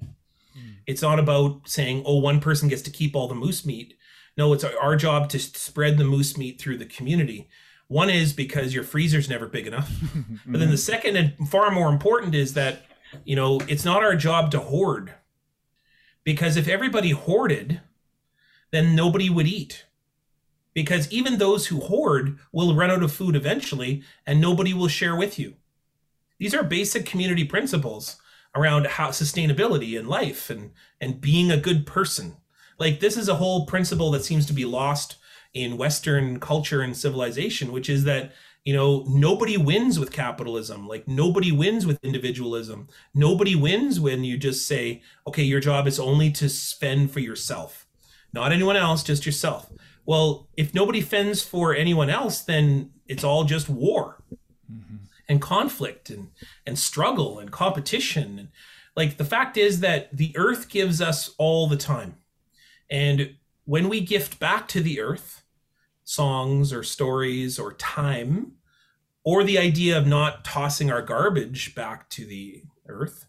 Speaker 2: mm. it's not about saying oh one person gets to keep all the moose meat No, it's our job to spread the moose meat through the community. One is because your freezer's never big enough. [laughs] but then the second and far more important is that, you know, it's not our job to hoard. Because if everybody hoarded, then nobody would eat. Because even those who hoard will run out of food eventually and nobody will share with you. These are basic community principles around how sustainability in life and and being a good person. Like this is a whole principle that seems to be lost in Western culture and civilization, which is that you know nobody wins with capitalism. Like nobody wins with individualism. Nobody wins when you just say okay your job is only to spend for yourself not anyone else just yourself. Well if nobody fends for anyone else then it's all just war mm-hmm. and conflict and and struggle and competition. And like the fact is that the earth gives us all the time. And when we gift back to the earth songs or stories or time, or the idea of not tossing our garbage back to the earth,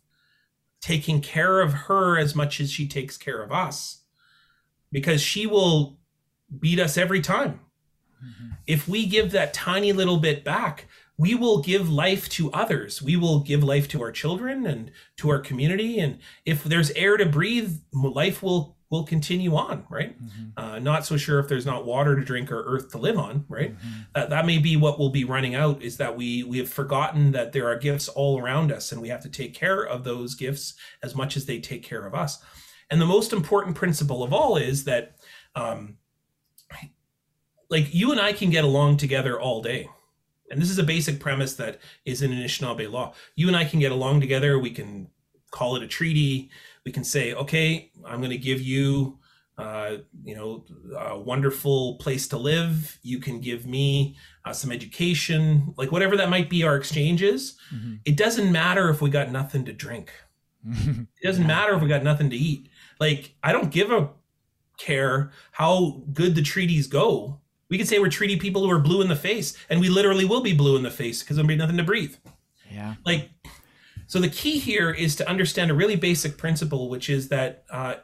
Speaker 2: taking care of her as much as she takes care of us, because she will beat us every time. Mm-hmm. If we give that tiny little bit back, we will give life to others. We will give life to our children and to our community. And if there's air to breathe, life will will continue on, right? Mm-hmm. Uh, not so sure if there's not water to drink or earth to live on, right? Mm-hmm. Uh, that may be what will be running out. Is that we we have forgotten that there are gifts all around us, and we have to take care of those gifts as much as they take care of us. And the most important principle of all is that, um, like you and I can get along together all day. And this is a basic premise that is in Anishinaabe law. You and I can get along together. We can call it a treaty we can say, okay, I'm going to give you, uh, you know, a wonderful place to live. You can give me uh, some education, like whatever that might be. Our exchanges. Mm-hmm. It doesn't matter if we got nothing to drink. it doesn't [laughs] matter if we got nothing to eat. Like I don't give a care how good the treaties go. We could say we're treating people who are blue in the face, and we literally will be blue in the face because there'll be nothing to breathe.
Speaker 1: Yeah.
Speaker 2: Like so the key here is to understand a really basic principle, which is that uh,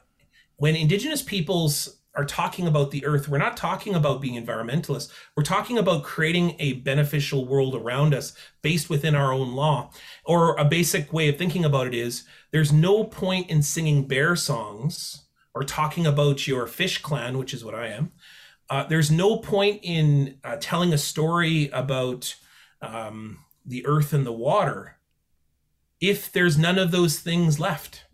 Speaker 2: when indigenous peoples are talking about the earth, we're not talking about being environmentalists. We're talking about creating a beneficial world around us based within our own law. Or a basic way of thinking about it is there's no point in singing bear songs or talking about your fish clan, which is what I am. Uh, there's no point in uh, telling a story about um, the earth and the water if there's none of those things left.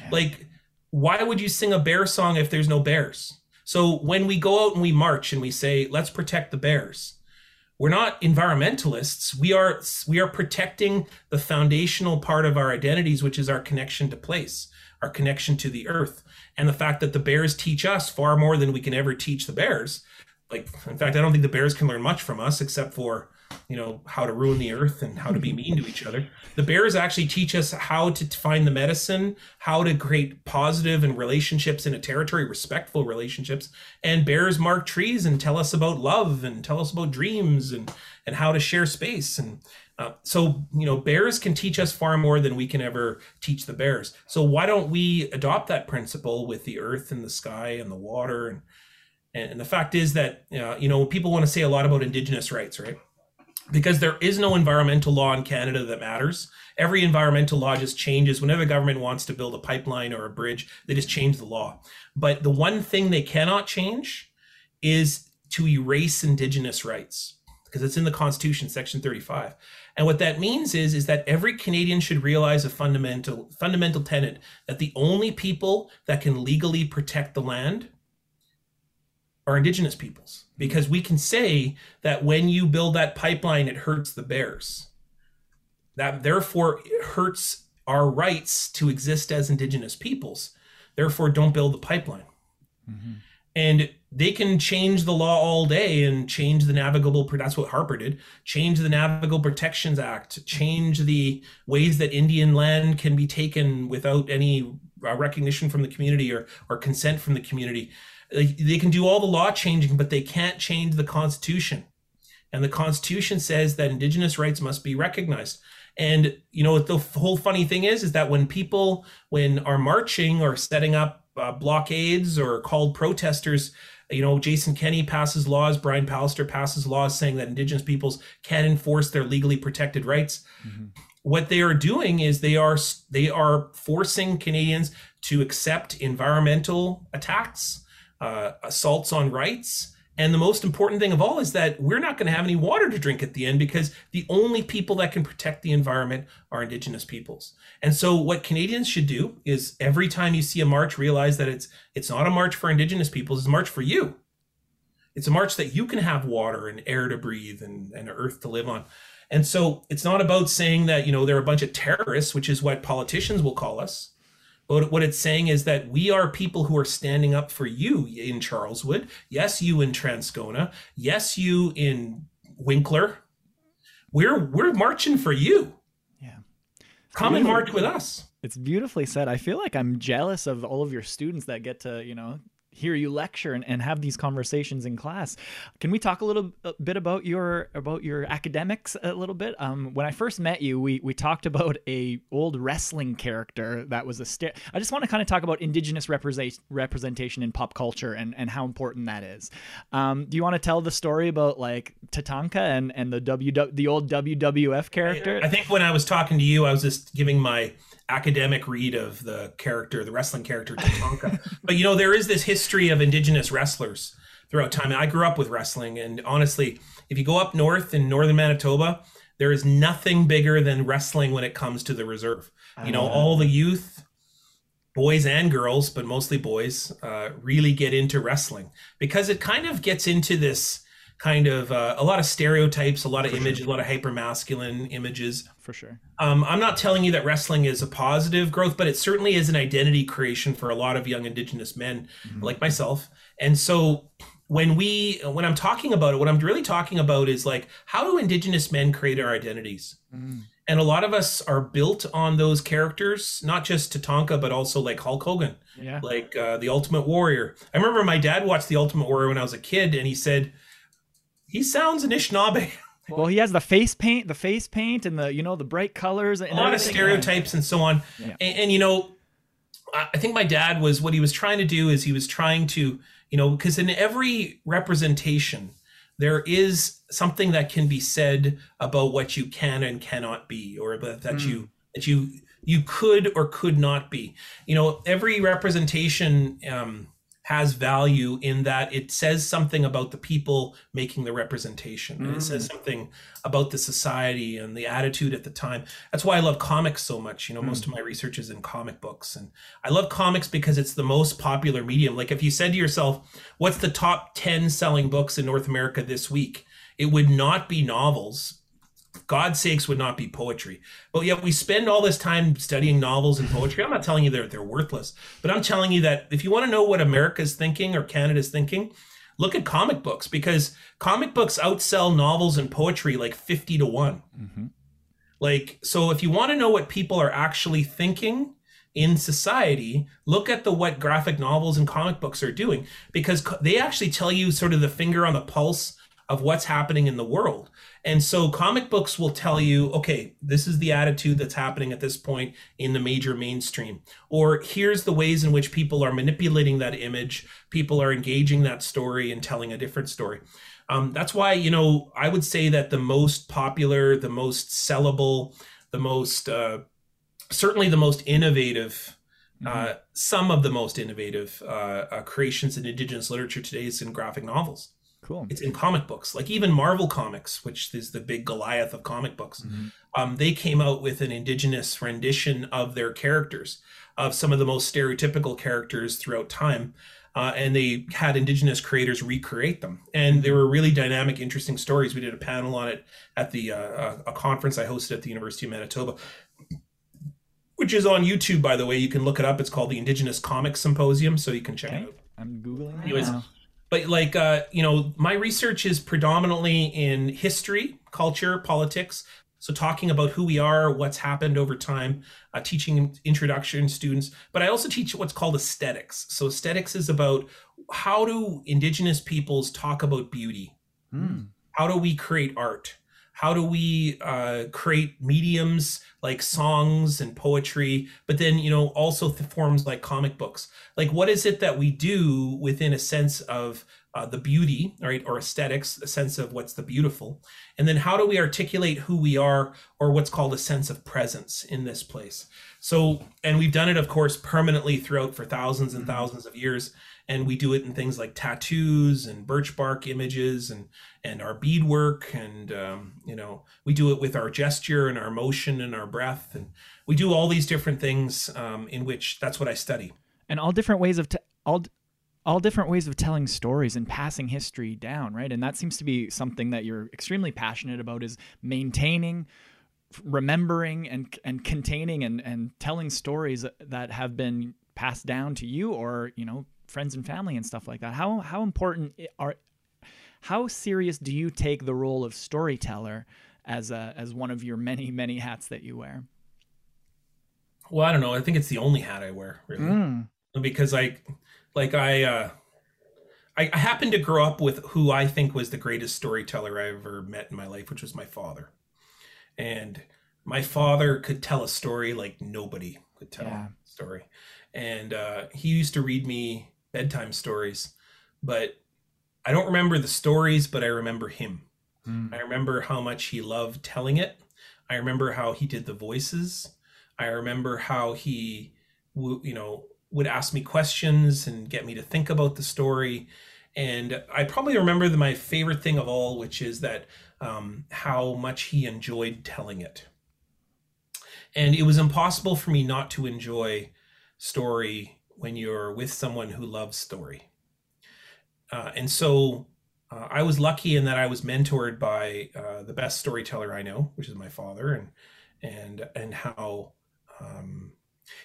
Speaker 2: Yeah. Like, why would you sing a bear song if there's no bears? So when we go out and we march and we say, let's protect the bears, we're not environmentalists. We are we are protecting the foundational part of our identities, which is our connection to place, our connection to the earth, and the fact that the bears teach us far more than we can ever teach the bears. Like, in fact, I don't think the bears can learn much from us except for you know how to ruin the earth and how to be mean to each other. The bears actually teach us how to find the medicine how to create positive and relationships in a territory respectful relationships. And bears mark trees and tell us about love and tell us about dreams and and how to share space. And uh, so you know bears can teach us far more than we can ever teach the bears. So why don't we adopt that principle with the earth and the sky and the water? And and the fact is that uh, you know people want to say a lot about indigenous rights right because there is no environmental law in Canada that matters. Every environmental law just changes whenever government wants to build a pipeline or a bridge, they just change the law. But the one thing they cannot change is to erase indigenous rights because it's in the constitution section 35 and what that means is is that every canadian should realize a fundamental fundamental tenet that the only people that can legally protect the land are indigenous peoples because we can say that when you build that pipeline it hurts the bears. That therefore hurts our rights to exist as indigenous peoples. Therefore don't build the pipeline. Mm-hmm. and they can change the law all day and change the navigable that's what harper did change the navigable protections act change the ways that indian land can be taken without any uh, recognition from the community or or consent from the community they can do all the law changing, but they can't change the Constitution. And the Constitution says that Indigenous rights must be recognized. And you know the whole funny thing is, is that when people when are marching or setting up uh, blockades or called protesters, You know, Jason Kenney passes laws, Brian Pallister passes laws saying that Indigenous peoples can enforce their legally protected rights. Mm-hmm. What they are doing is they are they are forcing Canadians to accept environmental attacks, uh, assaults on rights, and the most important thing of all is that we're not going to have any water to drink at the end because the only people that can protect the environment are Indigenous peoples. And so what Canadians should do is every time you see a march, realize that it's it's not a march for Indigenous peoples, it's a march for you. It's a march that you can have water and air to breathe and, and earth to live on. And so it's not about saying that, you know, they're a bunch of terrorists, which is what politicians will call us. But what it's saying is that we are people who are standing up for you in Charleswood. Yes, you in Transcona. Yes, you in Winkler. We're we're marching for you.
Speaker 1: Yeah.
Speaker 2: Come and march with us.
Speaker 1: It's beautifully said. I feel like I'm jealous of all of your students that get to, you know, hear you lecture and, and have these conversations in class. Can we talk a little bit about your about your academics a little bit? Um, when I first met you, we we talked about a old wrestling character that was a st- I just want to kind of talk about indigenous represent- representation in pop culture and, and how important that is. Um, do you want to tell the story about like Tatanka and and the W the old WWF character?
Speaker 2: I think when I was talking to you, I was just giving my academic read of the character, the wrestling character Tatanka. [laughs] but you know, there is this history of indigenous wrestlers throughout time. I grew up with wrestling, and honestly, if you go up north in northern Manitoba, there is nothing bigger than wrestling when it comes to the reserve. You know, all the youth, boys and girls, but mostly boys, uh, really get into wrestling because it kind of gets into this kind of uh, a lot of stereotypes, a lot of images, sure. a lot of hyper masculine images.
Speaker 1: For sure.
Speaker 2: Um, I'm not telling you that wrestling is a positive growth, but it certainly is an identity creation for a lot of young Indigenous men mm-hmm. like myself. And so when we when I'm talking about it, what I'm really talking about is like how do Indigenous men create our identities? Mm. And a lot of us are built on those characters, not just Tatanka, but also like Hulk Hogan,
Speaker 1: yeah.
Speaker 2: like uh, the Ultimate Warrior. I remember my dad watched the Ultimate Warrior when I was a kid, and he said he sounds Anishinaabe. [laughs]
Speaker 1: Well, he has the face paint, the face paint, and the you know the bright colors, and
Speaker 2: a lot of stereotypes and so on. Yeah. And, and, you know, I think my dad was what he was trying to do is he was trying to you know because in every representation there is something that can be said about what you can and cannot be, or that, that mm. you that you you could or could not be. You know, every representation. Um, has value in that it says something about the people making the representation. Mm. It says mm. something about the society and the attitude at the time. That's why I love comics so much. You know, mm. most of my research is in comic books. And I love comics because it's the most popular medium. Like if you said to yourself, what's the top 10 selling books in North America this week? It would not be novels God's sakes would not be poetry. But yet we spend all this time studying novels and poetry. I'm not telling you they're they're worthless, but I'm telling you that if you want to know what America's thinking or Canada's thinking, look at comic books because comic books outsell novels and poetry like 50 to one. Mm-hmm. Like so, if you want to know what people are actually thinking in society, look at the what graphic novels and comic books are doing because they actually tell you sort of the finger on the pulse of what's happening in the world. And so comic books will tell you, okay, this is the attitude that's happening at this point in the major mainstream. Or here's the ways in which people are manipulating that image, people are engaging that story and telling a different story. Um, that's why, you know, I would say that the most popular, the most sellable, the most, uh, certainly the most innovative uh, mm-hmm. Uh, some of the most innovative uh, uh, creations in Indigenous literature today is in graphic novels.
Speaker 1: Cool.
Speaker 2: It's in comic books, like even Marvel Comics, which is the big Goliath of comic books. Mm-hmm. Um, they came out with an indigenous rendition of their characters, of some of the most stereotypical characters throughout time. Uh, and they had indigenous creators recreate them and they were really dynamic interesting stories we did a panel on it at the uh, a conference i hosted at the university of manitoba which is on youtube by the way you can look it up it's called the indigenous comic symposium so you can check okay. it out
Speaker 1: i'm googling
Speaker 2: anyways now but like uh, you know my research is predominantly in history culture politics. So talking about who we are what's happened over time uh, teaching introduction students. But i also teach what's called aesthetics. So aesthetics is about how do indigenous peoples talk about beauty? Mm. how do we create art how do we uh, create mediums like songs and poetry but then you know also forms like comic books? Like what is it that we do within a sense of uh, the beauty, right, or aesthetics, a sense of what's the beautiful, and then how do we articulate who we are, or what's called a sense of presence in this place. So, and we've done it, of course, permanently throughout for thousands and thousands of years, and we do it in things like tattoos and birch bark images and and our beadwork, and um, you know, we do it with our gesture and our motion and our breath, and we do all these different things um, in which that's what I study.
Speaker 1: And all different ways of t- all all different ways of telling stories and passing history down, right? And that seems to be something that you're extremely passionate about is maintaining remembering and and containing and and telling stories that have been passed down to you or, you know, friends and family and stuff like that. How how important are how serious do you take the role of storyteller as a as one of your many many hats that you wear?
Speaker 2: Well, I don't know. I think it's the only hat I wear, really, mm. because I like I uh, I, I happened to grow up with who I think was the greatest storyteller I ever met in my life, which was my father. And my father could tell a story like nobody could tell yeah. a story. And uh, he used to read me bedtime stories, but I don't remember the stories, but I remember him. Mm. I remember how much he loved telling it. I remember how he did the voices. I remember how he, you know, would ask me questions and get me to think about the story. And I probably remember the, my favorite thing of all, which is that um, how much he enjoyed telling it. And it was impossible for me not to enjoy story when you're with someone who loves story. Uh, and so uh, I was lucky in that I was mentored by uh, the best storyteller I know, which is my father, and and and how um,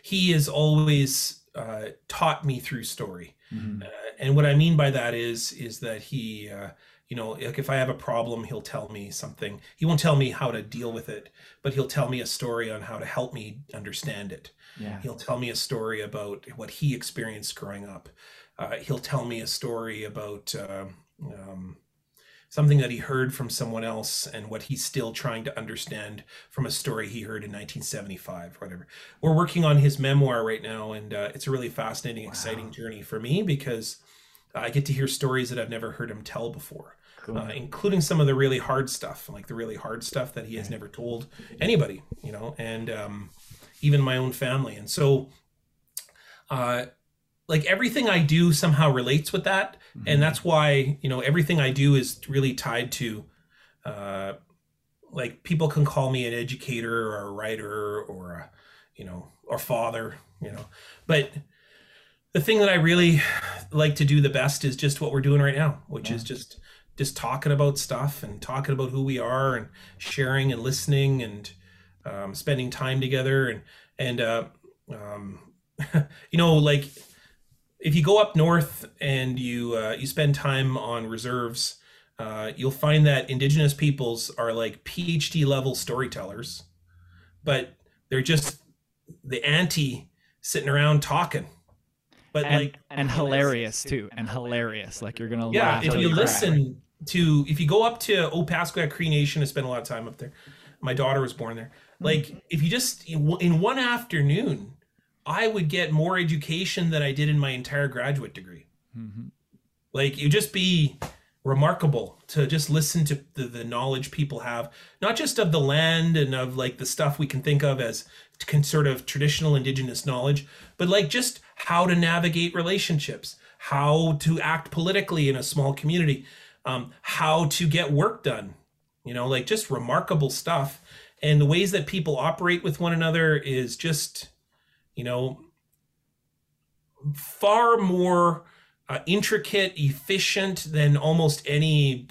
Speaker 2: he is always uh, taught me through story. Mm-hmm. Uh, and what I mean by that is is that he, uh, you know, like if I have a problem, he'll tell me something. He won't tell me how to deal with it, but he'll tell me a story on how to help me understand it. Yeah. He'll tell me a story about what he experienced growing up. Uh, he'll tell me a story about. Uh, um, something that he heard from someone else and what he's still trying to understand from a story he heard in 1975 whatever we're working on his memoir right now and uh, it's a really fascinating wow. exciting journey for me because i get to hear stories that i've never heard him tell before cool. uh, including some of the really hard stuff like the really hard stuff that he has never told anybody you know and um, even my own family and so uh, like everything I do somehow relates with that, mm-hmm. and that's why you know everything I do is really tied to, uh, like people can call me an educator or a writer or a, you know, or father, you know, but the thing that I really like to do the best is just what we're doing right now, which yeah. is just just talking about stuff and talking about who we are and sharing and listening and um, spending time together and and uh, um, [laughs] you know like if you go up north and you uh, you spend time on reserves, uh, you'll find that indigenous peoples are like PhD level storytellers, but they're just the anti sitting around talking. But
Speaker 1: and,
Speaker 2: like
Speaker 1: and, hilarious too, and hilarious. Like you're gonna
Speaker 2: yeah. If you listen to if you go up to Opaskwayak Cree Nation, I spent a lot of time up there. My daughter was born there. Like if you just in one afternoon I would get more education than I did in my entire graduate degree. Mm-hmm. Like you just be remarkable to just listen to the, the, knowledge people have, not just of the land and of like the stuff we can think of as sort of traditional indigenous knowledge, but like just how to navigate relationships, how to act politically in a small community, um, how to get work done, you know, like just remarkable stuff. And the ways that people operate with one another is just you know, far more uh, intricate, efficient than almost any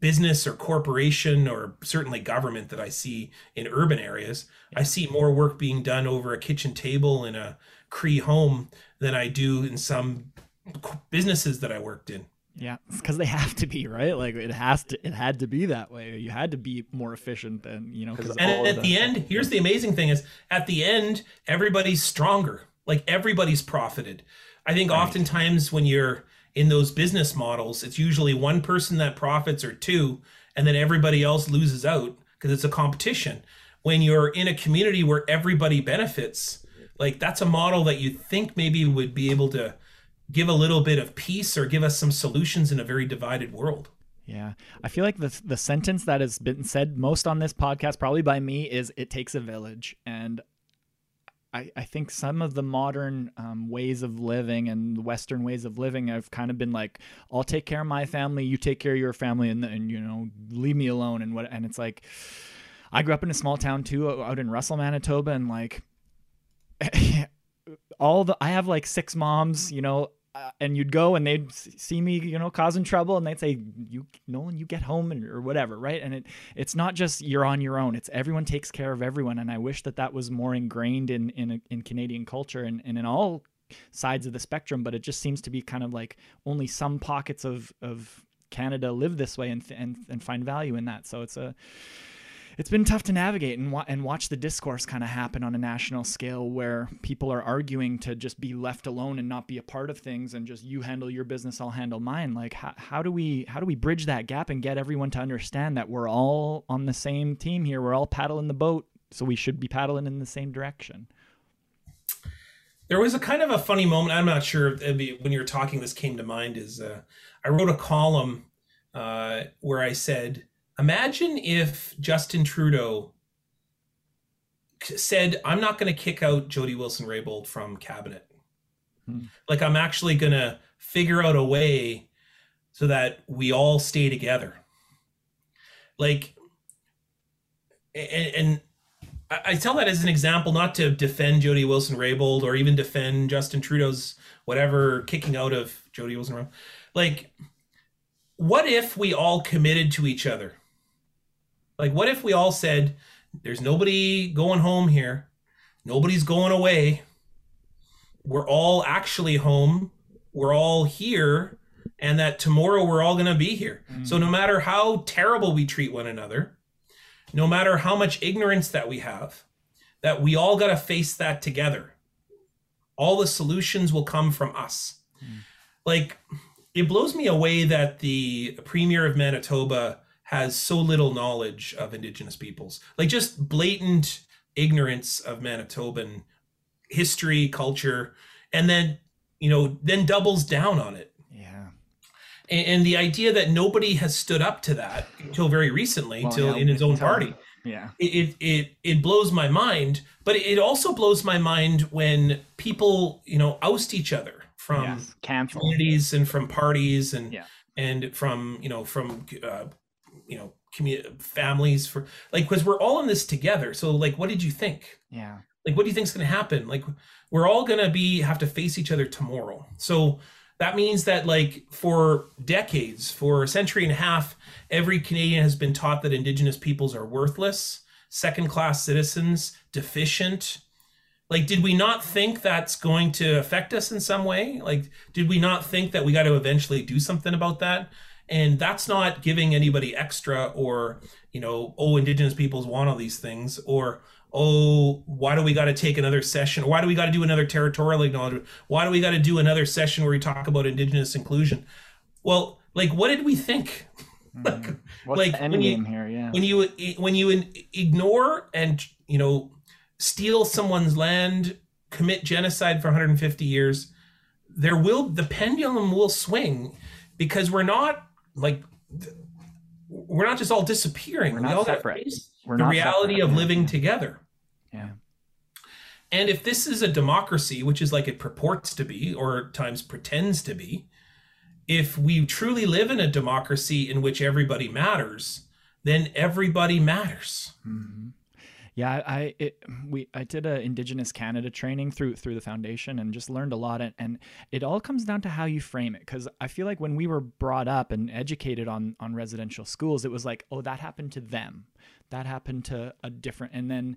Speaker 2: business or corporation or certainly government that I see in urban areas. I see more work being done over a kitchen table in a Cree home than I do in some businesses that I worked in.
Speaker 1: Yeah, [laughs] it's because they have to be right. Like it has to. It had to be that way. You had to be more efficient than you know.
Speaker 2: And at the, end, here's the amazing thing: is at the end, everybody's stronger. Like everybody's profited. I think right. oftentimes when you're in those business models, it's usually one person that profits or two, and then everybody else loses out because it's a competition. When you're in a community where everybody benefits, like that's a model that you think maybe would be able to give a little bit of peace or give us some solutions in a very divided world.
Speaker 1: Yeah. I feel like the the sentence that has been said most on this podcast, probably by me, is it takes a village. And I, I think some of the modern um, ways of living and Western ways of living have kind of been like, I'll take care of my family, you take care of your family, and, and you know, leave me alone. And what, and it's like, I grew up in a small town too, out in Russell, Manitoba, and like, [laughs] all the, I have like six moms, you know, uh, and you'd go and they'd see me, you know, causing trouble, and they'd say, "You, Nolan, you get home and or whatever, right?" And it, it's not just you're on your own; it's everyone takes care of everyone. And I wish that that was more ingrained in in in Canadian culture and, and in all sides of the spectrum. But it just seems to be kind of like only some pockets of of Canada live this way and and and find value in that. So it's a it's been tough to navigate and, wa- and watch the discourse kind of happen on a national scale where people are arguing to just be left alone and not be a part of things and just you handle your business I'll handle mine. Like how, how do we how do we bridge that gap and get everyone to understand that we're all on the same team here? We're all paddling the boat so we should be paddling in the same direction.
Speaker 2: There was a kind of a funny moment i'm not sure when you were talking this came to mind is uh, i wrote a column uh, where i said Imagine if Justin Trudeau said, I'm not going to kick out Jody Wilson Raybould from cabinet. Hmm. Like, I'm actually going to figure out a way so that we all stay together. Like, and, and I tell that as an example, not to defend Jody Wilson Raybould or even defend Justin Trudeau's whatever kicking out of Jody Wilson Raybould. Like, what if we all committed to each other? Like, what if we all said, there's nobody going home here, nobody's going away, we're all actually home, we're all here, and that tomorrow we're all going to be here. Mm-hmm. So, no matter how terrible we treat one another, no matter how much ignorance that we have, that we all got to face that together. All the solutions will come from us. Mm. Like, it blows me away that the premier of Manitoba has so little knowledge of indigenous peoples. Like just blatant ignorance of manitoban history culture and then you know then doubles down on it.
Speaker 1: Yeah.
Speaker 2: And, and the idea that nobody has stood up to that until very recently well, yeah, in his own party.
Speaker 1: Yeah.
Speaker 2: It, it it blows my mind but it also blows my mind when people you know oust each other from yes, communities and from parties and
Speaker 1: yeah.
Speaker 2: and from you know from uh, you know families for like because we're all in this together. So like what did you think?
Speaker 1: Yeah.
Speaker 2: Like what do you think's going to happen? Like we're all going to be have to face each other tomorrow. So that means that like for decades for a century and a half every canadian has been taught that indigenous peoples are worthless second class citizens deficient. Like did we not think that's going to affect us in some way? Like did we not think that we got to eventually do something about that and that's not giving anybody extra or you know oh indigenous peoples want all these things or oh why do we got to take another session? Why do we got to do another territorial acknowledgement? Why do we got to do another session where we talk about indigenous inclusion? Well like what did we think?
Speaker 1: Mm. What's like the end game you, here? Yeah.
Speaker 2: when you when you ignore and you know steal someone's land commit genocide for 150 years there will the pendulum will swing because we're not like we're not just all disappearing.
Speaker 1: We're not we all separate.
Speaker 2: We're the reality separate. of living together.
Speaker 1: Yeah.
Speaker 2: And if this is a democracy, which is like it purports to be, or times pretends to be, if we truly live in a democracy in which everybody matters, then everybody matters.
Speaker 1: Mm-hmm. Yeah, I it, [clears throat] we I did a Indigenous Canada training through through the foundation and just learned a lot. And, and it all comes down to how you frame it. Because I feel like when we were brought up and educated on on residential schools, it was like, oh, that happened to them, that happened to a different, and then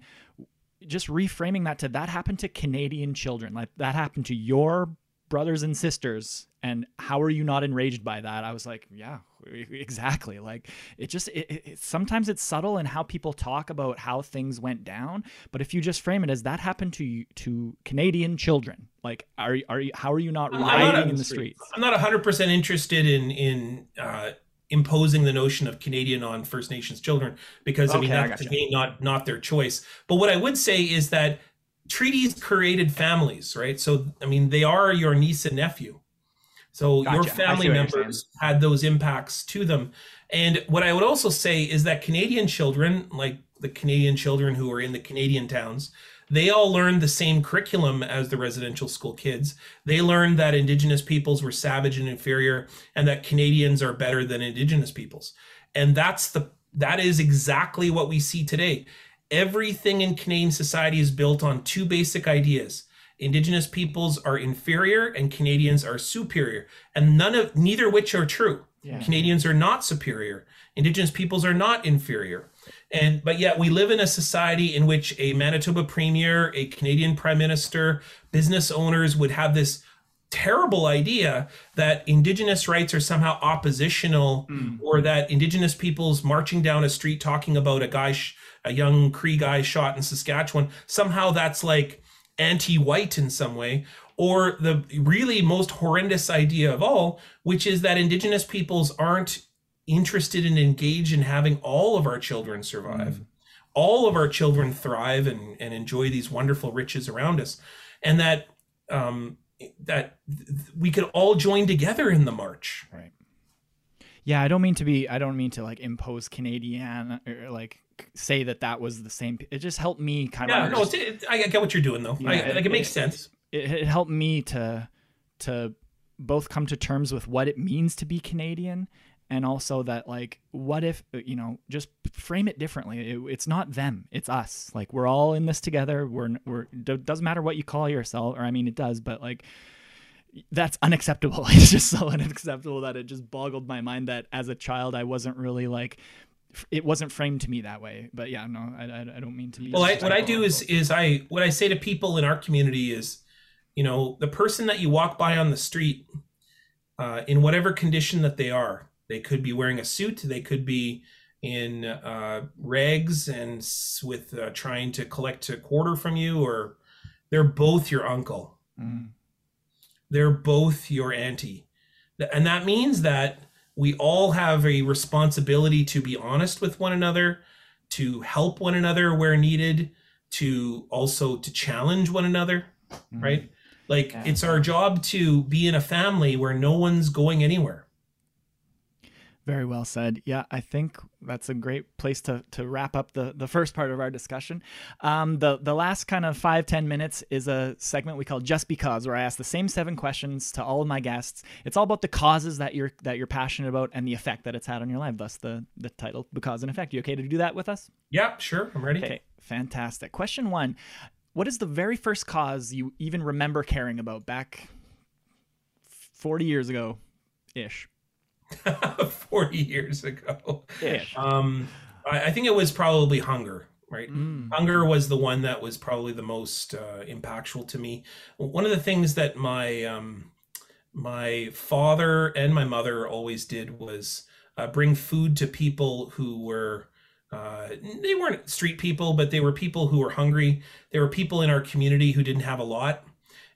Speaker 1: just reframing that to that happened to Canadian children, like that happened to your brothers and sisters and how are you not enraged by that i was like yeah [laughs] exactly like it just it, it, sometimes it's subtle in how people talk about how things went down but if you just frame it as that happened to to canadian children like are are you how are you not rioting in the streets
Speaker 2: i'm not 100% interested in in uh imposing the notion of Canadian on First Nations children because okay, I mean that's again not not their choice. But what I would say is that treaties created families, right? So I mean they are your niece and nephew So gotcha. your family members had those impacts to them. And what I would also say is that Canadian children, like the Canadian children who are in the Canadian towns, they all learned the same curriculum as the residential school kids. They learned that Indigenous peoples were savage and inferior, and that Canadians are better than Indigenous peoples. And that's the that is exactly what we see today. Everything in Canadian society is built on two basic ideas. Indigenous peoples are inferior and Canadians are superior. And none of neither which are true. Yeah. Canadians are not superior. Indigenous peoples are not inferior. And but yet we live in a society in which a Manitoba premier, a Canadian prime minister, business owners would have this terrible idea that indigenous rights are somehow oppositional mm. or that indigenous peoples marching down a street talking about a guy sh- a young cree guy shot in saskatchewan somehow that's like anti-white in some way or the really most horrendous idea of all which is that indigenous peoples aren't interested and engaged in having all of our children survive. Mm. All of our children thrive and, and enjoy these wonderful riches around us. And that um, that we could all join together in the march.
Speaker 1: Right. Yeah, I don't mean to be. I don't mean to like impose Canadian or like say that that was the same. It just helped me kind
Speaker 2: yeah,
Speaker 1: of.
Speaker 2: Yeah, no, it's, it, I get what you're doing though. Yeah, I, it, like it makes
Speaker 1: it,
Speaker 2: sense.
Speaker 1: It, it helped me to to both come to terms with what it means to be Canadian and also that like what if uh, you know just frame it differently it, it's not them it's us like we're all in this together we're we're doesn't matter what you call yourself or i mean it does but like that's unacceptable [laughs] it's just so unacceptable that it just boggled my mind that as a child i wasn't really like it wasn't framed to me that way but yeah no i, I, don't mean to be
Speaker 2: well I, what i do is is i what i say to people in our community is you know the person that you walk by on the street uh, in whatever condition that they are they could be wearing a suit. They could be in uh, rags and with uh, trying to collect a quarter from you, or they're both your uncle. Mm. They're both your auntie. And that means that we all have a responsibility to be honest with one another, to help one another where needed, to also to challenge one another, mm. right? Like yeah. it's our job to be in a family where no one's going anywhere
Speaker 1: very well said. Yeah, I think that's a great place to, to wrap up the, the first part of our discussion. Um, the the last kind of five ten minutes is a segment we call Just Because, where I ask the same seven questions to all of my guests. It's all about the causes that you're that you're passionate about and the effect that it's had on your life. Thus the the title, Because and Effect. You okay to do that with us?
Speaker 2: Yeah, sure. I'm ready.
Speaker 1: Okay, fantastic. Question one: What is the very first cause you even remember caring about back forty years ago, ish? [laughs]
Speaker 2: 40 years ago. Um, I, I, think it was probably hunger, right? Mm. Hunger was the one that was probably the most uh, impactful to me. One of the things that my um, my father and my mother always did was uh, bring food to people who were uh, they weren't street people, but they were people who were hungry. There were people in our community who didn't have a lot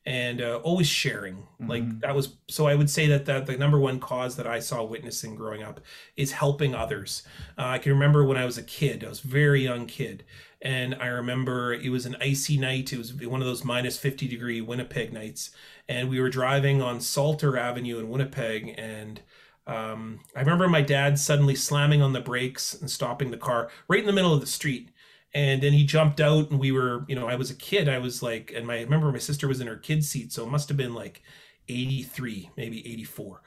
Speaker 2: and uh, always sharing. Mm-hmm. like that was so i would say that, that the number one cause that i saw witnessing growing up is helping others. Uh, i can remember when i was a kid i was a very young kid and i remember it was an icy night. It was one of those minus 50 degree winnipeg nights and we were driving on salter avenue in winnipeg and um, i remember my dad suddenly slamming on the brakes and stopping the car right in the middle of the street and then he jumped out and we were you know i was a kid. I was like and my I remember my sister was in her kid seat so it must have been like 83 maybe 84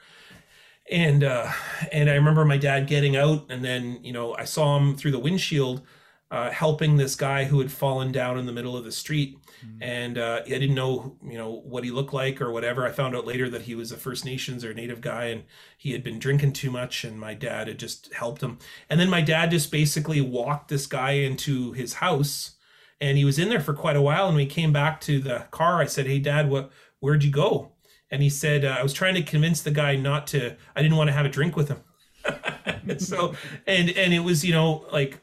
Speaker 2: and uh and i remember my dad getting out and then you know i saw him through the windshield uh, helping this guy who had fallen down in the middle of the street mm-hmm. and uh, I didn't know you know what he looked like or whatever. I found out later that he was a First Nations or Native guy and he had been drinking too much and my dad had just helped him. And then my dad just basically walked this guy into his house and he was in there for quite a while. And he came back to the car, I said, "Hey, Dad, what? Where'd you go?" And he said, uh, "I was trying to convince the guy not to. I didn't want to have a drink with him." [laughs] so and and it was you know like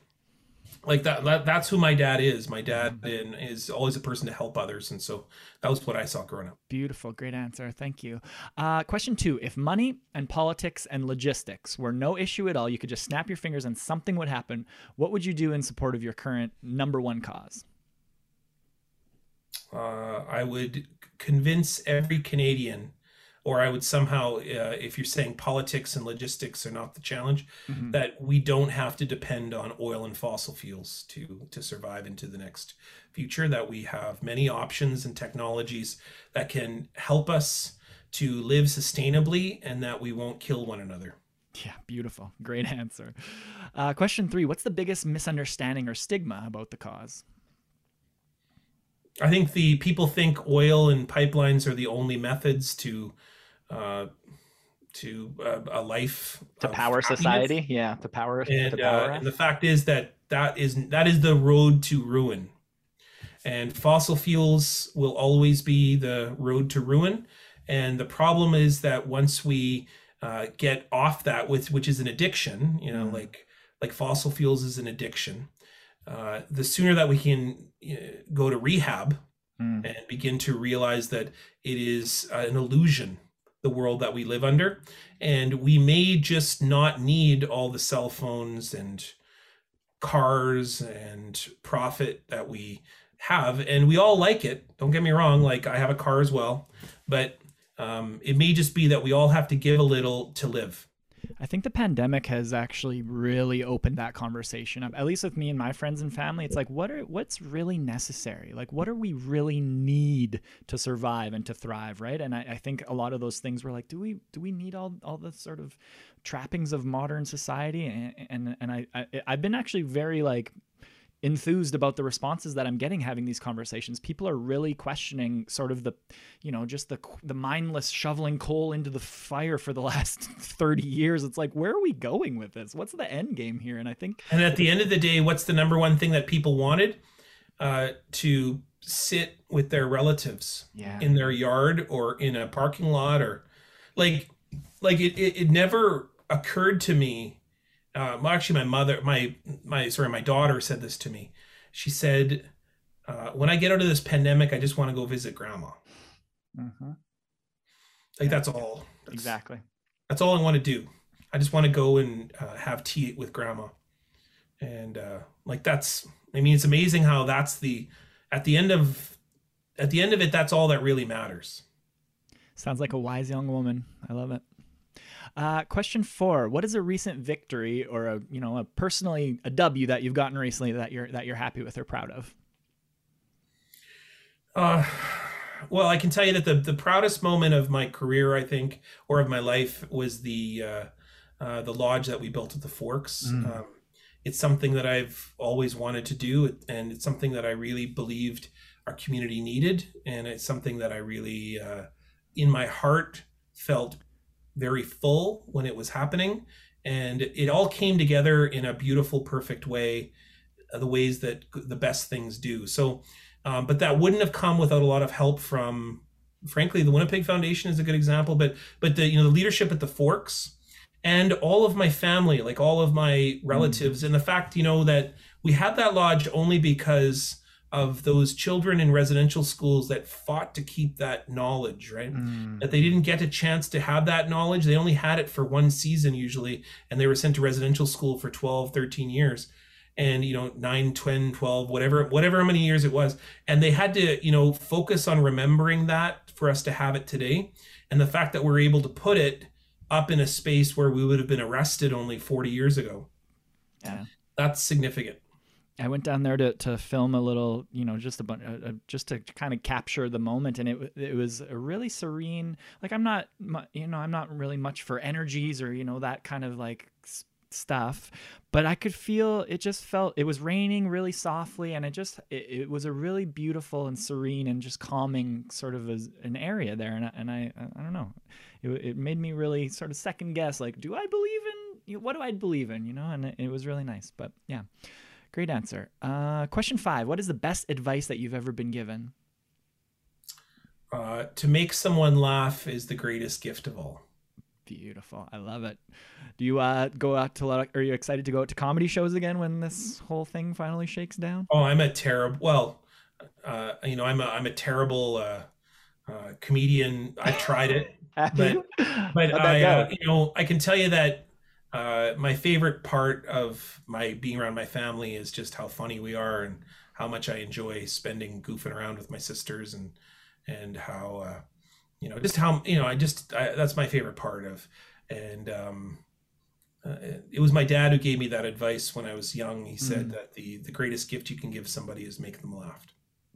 Speaker 2: like that, that that's who my dad is. My dad is always a person to help others and so that was what i saw growing up.
Speaker 1: Beautiful. Great answer. Thank you. Uh, question two. If money and politics and logistics were no issue at all you could just snap your fingers and something would happen what would you do in support of your current number one cause?
Speaker 2: Uh, i would convince every canadian or I would somehow, uh, if you're saying politics and logistics are not the challenge,
Speaker 1: Mhm.
Speaker 2: that we don't have to depend on oil and fossil fuels to to survive into the next future. That we have many options and technologies that can help us to live sustainably, and that we won't kill one another.
Speaker 1: Yeah, beautiful. [laughs] Great answer. Uh, question three What's the biggest misunderstanding or stigma about the cause?
Speaker 2: I think the people think oil and pipelines are the only methods to uh, to uh, a life
Speaker 1: To power
Speaker 2: happiness.
Speaker 1: society? Yeah, to power.
Speaker 2: And,
Speaker 1: to
Speaker 2: uh,
Speaker 1: power
Speaker 2: and the fact is that that is that is the road to ruin. And fossil fuels will always be the road to ruin. And the problem is that once we uh, get off that, with which is an addiction, you know,
Speaker 1: Mm.
Speaker 2: like like fossil fuels is an addiction. Uh, the sooner that we can uh, go to rehab
Speaker 1: Mm.
Speaker 2: and begin to realize that it is uh, an illusion the world that we live under. And we may just not need all the cell phones and cars and profit that we have. And we all like it. Don't get me wrong. Like i have a car as well. But um, it may just be that we all have to give a little to live
Speaker 1: I think the pandemic has actually really opened that conversation up. At least with me and my friends and family, it's like what are what's really necessary? Like what are we really need to survive and to thrive, right? And I, I think a lot of those things were like, do we do we need all all the sort of trappings of modern society? And and, and I, I I've been actually very like enthused about the responses that I'm getting having these conversations. People are really questioning sort of the, you know, just the the mindless shoveling coal into the fire for the [laughs] last 30 years. It's like, where are we going with this? What's the end game here? And I think
Speaker 2: and at the end of the day what's the number one thing that people wanted uh, to sit with their relatives
Speaker 1: yeah.
Speaker 2: in their yard or in a parking lot or like like it, it, it never occurred to me uh, well, actually my mother my my sorry my daughter said this to me she said uh, when i get out of this pandemic i just want to go visit grandma
Speaker 1: Mhm.
Speaker 2: like that's all that's,
Speaker 1: Exactly.
Speaker 2: that's all i want to do i just want to go and uh, have tea with grandma and uh, like that's i mean it's amazing how that's the at the end of at the end of it that's all that really matters
Speaker 1: Sounds like a wise young woman. I love it. Uh, question four: What is a recent victory or a you know a personally a W that you've gotten recently that you're that you're happy with or proud of?
Speaker 2: Uh, well, I can tell you that the the proudest moment of my career, I think, or of my life, was the uh, uh, the lodge that we built at the Forks.
Speaker 1: Mm.
Speaker 2: Um, it's something that I've always wanted to do, and it's something that I really believed our community needed, and it's something that I really, uh, in my heart, felt very full when it was happening, and it all came together in a beautiful, perfect way, uh, the ways that the best things do. So. Um, but that wouldn't have come without a lot of help from, frankly, the Winnipeg Foundation is a good example. But but the you know the leadership at the Forks, and all of my family, like all of my relatives, and the fact you know that we had that lodge only because of those children in residential schools that fought to keep that knowledge, right?
Speaker 1: Mm.
Speaker 2: that they didn't get a chance to have that knowledge. They only had it for one season usually, and they were sent to residential school for 12, 13 years. And, you know, 9, 10, 12, whatever, whatever how many years it was. And they had to, you know, focus on remembering that for us to have it today. And the fact that we're able to put it up in a space where we would have been arrested only 40 years ago.
Speaker 1: Yeah.
Speaker 2: That's significant.
Speaker 1: I went down there to, to film a little, you know, just a bunch, uh, uh, just to kind of capture the moment, and it it was a really serene. Like I'm not, you know, I'm not really much for energies or you know that kind of like stuff, but I could feel it. Just felt it was raining really softly, and it just it, it was a really beautiful and serene and just calming sort of as an area there, and I, and I I don't know, it it made me really sort of second guess like, do I believe in what do I believe in, you know, and it, it was really nice, but yeah. Great answer. Uh, question five What is the best advice that you've ever been given?
Speaker 2: Uh, to make someone laugh is the greatest gift of all.
Speaker 1: Beautiful. I love it. Do you uh, go out to, are you excited to go out to comedy shows again when this whole thing finally shakes down?
Speaker 2: Oh, I'm a terrible. Well, uh, you know, I'm a I'm a terrible uh, uh, comedian. I've tried it, [laughs] But- but I, uh, you know, I can tell you that uh, my favorite part of my being around my family is just how funny we are and how much I enjoy spending goofing around with my sisters and and how uh, you know, just how you know, I just I, that's my favorite part of, and um, uh, it was my dad who gave me that advice when I was young. He said mm. that the the greatest gift you can give somebody is make them laugh.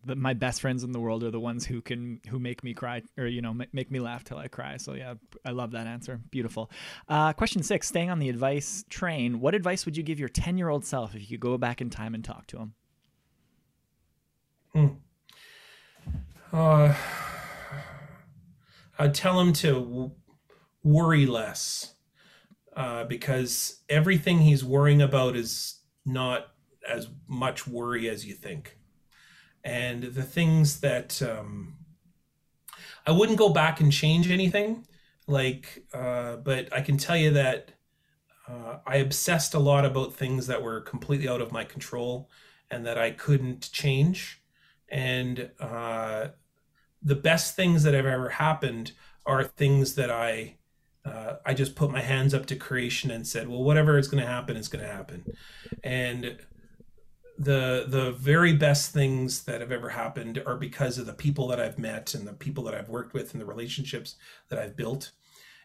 Speaker 1: The, my best friends in the world are the ones who can who make me cry or you know make me laugh till I cry. So yeah, I love that answer. Beautiful. Uh, question six: Staying on the advice train, what advice would you give your ten year old self if you could go back in time and talk to him?
Speaker 2: Hmm. Uh, I'd tell him to w- worry less uh, because everything he's worrying about is not as much worry as you think. And the things that um, I wouldn't go back and change anything, like, uh, but I can tell you that uh, I obsessed a lot about things that were completely out of my control and that I couldn't change. And uh, the best things that have ever happened are things that I uh, I just put my hands up to creation and said, well, whatever is going to happen is going to happen. And the the very best things that have ever happened are because of the people that I've met and the people that I've worked with and the relationships that I've built.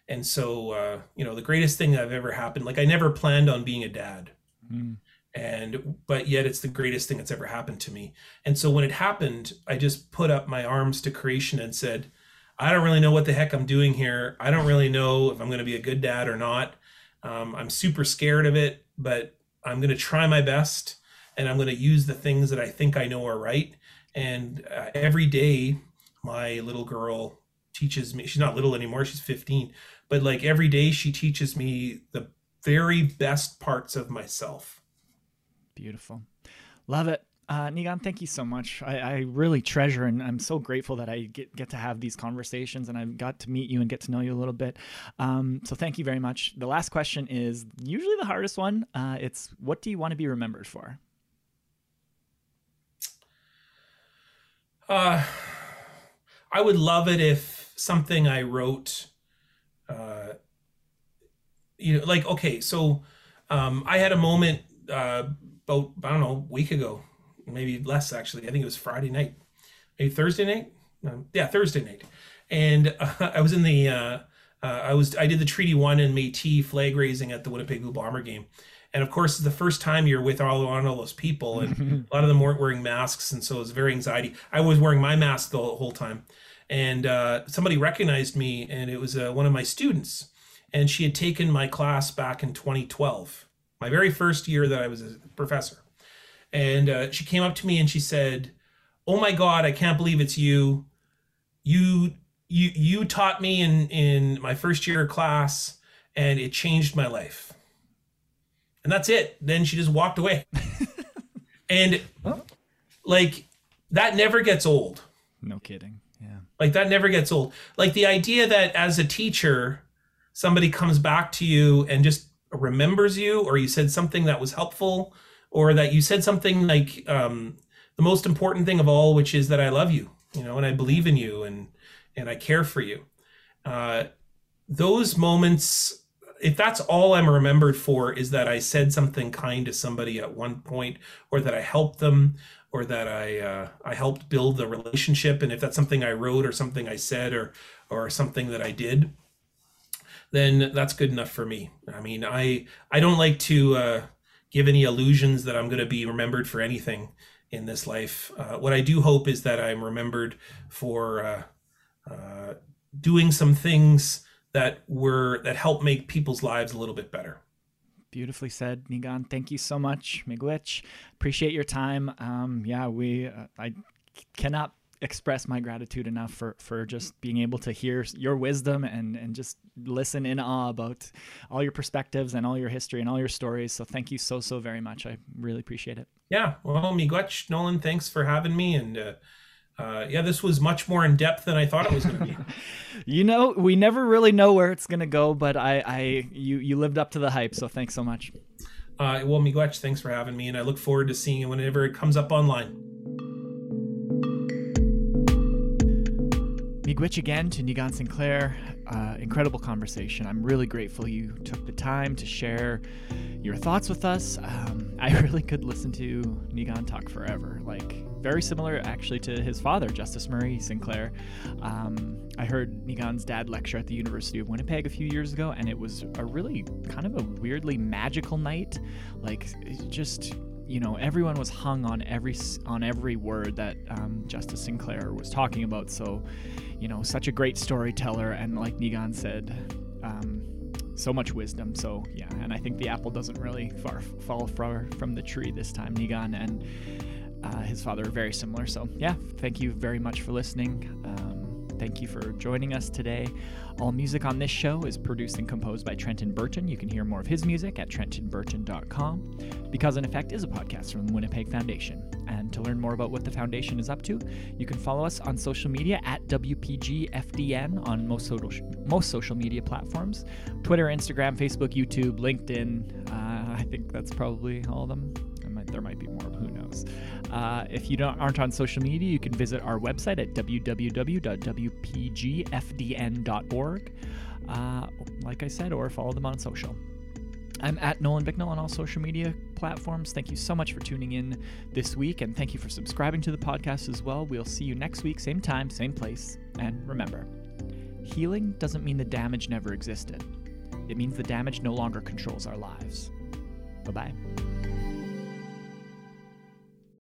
Speaker 2: And so, uh, you know, the greatest thing that I've ever happened, like I never planned on being a dad. Mm and but yet it's the greatest thing that's ever happened to me. And so when it happened i just put up my arms to creation and said i don't really know what the heck i'm doing here. I don't really know if i'm going to be a good dad or not. Um, i'm super scared of it but i'm going to try my best and i'm going to use the things that i think i know are right and uh, every day my little girl teaches me she's not little anymore she's 15 but like every day she teaches me the very best parts of myself
Speaker 1: Beautiful. Love it. Uh, Niigaan, thank you so much. I, I, really treasure and I'm so grateful that I get, get to have these conversations and I've got to meet you and get to know you a little bit. Um, so thank you very much. The last question is usually the hardest one. Uh, it's what do you want to be remembered for?
Speaker 2: Uh, I would love it if something I wrote, uh, you know, like, okay, so um, I had a moment uh, about I don't know a week ago, maybe less actually. I think it was Friday night, maybe Thursday night. Um, yeah, Thursday night, and uh, [laughs] I was in the. Uh, uh, I was I did the Treaty One and Métis flag raising at the Winnipeg Blue Bomber game, and of course, it's the first time you're with all, all those people, and [laughs] a lot of them weren't wearing masks, and so it was very anxiety. I was wearing my mask the whole time, and uh, somebody recognized me, and it was uh, one of my students, and she had taken my class back in 2012, my very first year that I was a professor. And uh, she came up to me and she said, "Oh my God, I can't believe it's you. You you you taught me in in my first year of class, and it changed my life." And that's it. Then she just walked away. [laughs] and like that never gets old.
Speaker 1: No kidding. Yeah.
Speaker 2: Like that never gets old. Like the idea that as a teacher, somebody comes back to you and just remembers you or you said something that was helpful or that you said something like um, the most important thing of all which is that i love you you know and i believe in you and and i care for you uh, those moments if that's all i'm remembered for is that i said something kind to somebody at one point or that i helped them or that i uh, i helped build the relationship and if that's something i wrote or something i said or or something that i did then that's good enough for me. I mean, I I don't like to uh, give any illusions that I'm going to be remembered for anything in this life. Uh, what I do hope is that I'm remembered for uh, uh, doing some things that were that help make people's lives a little bit better.
Speaker 1: Beautifully said, Niigaan. Thank you so much, Miigwech. Appreciate your time. Um, yeah, we uh, I cannot express my gratitude enough for for just being able to hear your wisdom and and just listen in awe about all your perspectives and all your history and all your stories. So thank you so so very much. I really appreciate it.
Speaker 2: Yeah, well, miigwech, Nolan, thanks for having me and. Uh, uh, yeah, this was much more in depth than I thought it was going to be. [laughs]
Speaker 1: you know, we never really know where it's going to go, but I, I, you, you lived up to the hype. So thanks so much.
Speaker 2: Uh, well, Miigwech, thanks for having me, and I look forward to seeing it whenever it comes up online.
Speaker 1: Miigwech again to Niigaan Sinclair. Uh, incredible conversation. I'm really grateful you took the time to share your thoughts with us. Um, I [laughs] really could listen to Niigaan talk forever. Like, very similar actually to his father, Justice Murray Sinclair. Um, I heard Niigaan's dad lecture at the University of Winnipeg a few years ago, and it was a really kind of a weirdly magical night. Like, just you know everyone was hung on every on every word that um, Justice Sinclair was talking about. So, you know, such a great storyteller, and like Niigaan said, um, so much wisdom. So yeah, and I think the apple doesn't really far fall far from the tree this time. Niigaan and uh, his father are very similar. So yeah, thank you very much for listening. Um, Thank you for joining us today. All music on this show is produced and composed by Trenton Burton. You can hear more of his music at trentonburton.com. Because and Effect is a podcast from the Winnipeg Foundation. And to learn more about what the foundation is up to, you can follow us on social media at WPGFDN on most social, most social media platforms Twitter, Instagram, Facebook, YouTube, LinkedIn. Uh, I think that's probably all of them might, there might be more, who knows. Uh, if you don't, aren't on social media, you can visit our website at www.wpgfdn.org. Uh, like I said, or follow them on social. I'm at Nolan Bicknell on all social media platforms. Thank you so much for tuning in this week, and thank you for subscribing to the podcast as well. We'll see you next week, same time, same place. And remember, healing doesn't mean the damage never existed, it means the damage no longer controls our lives. Bye bye.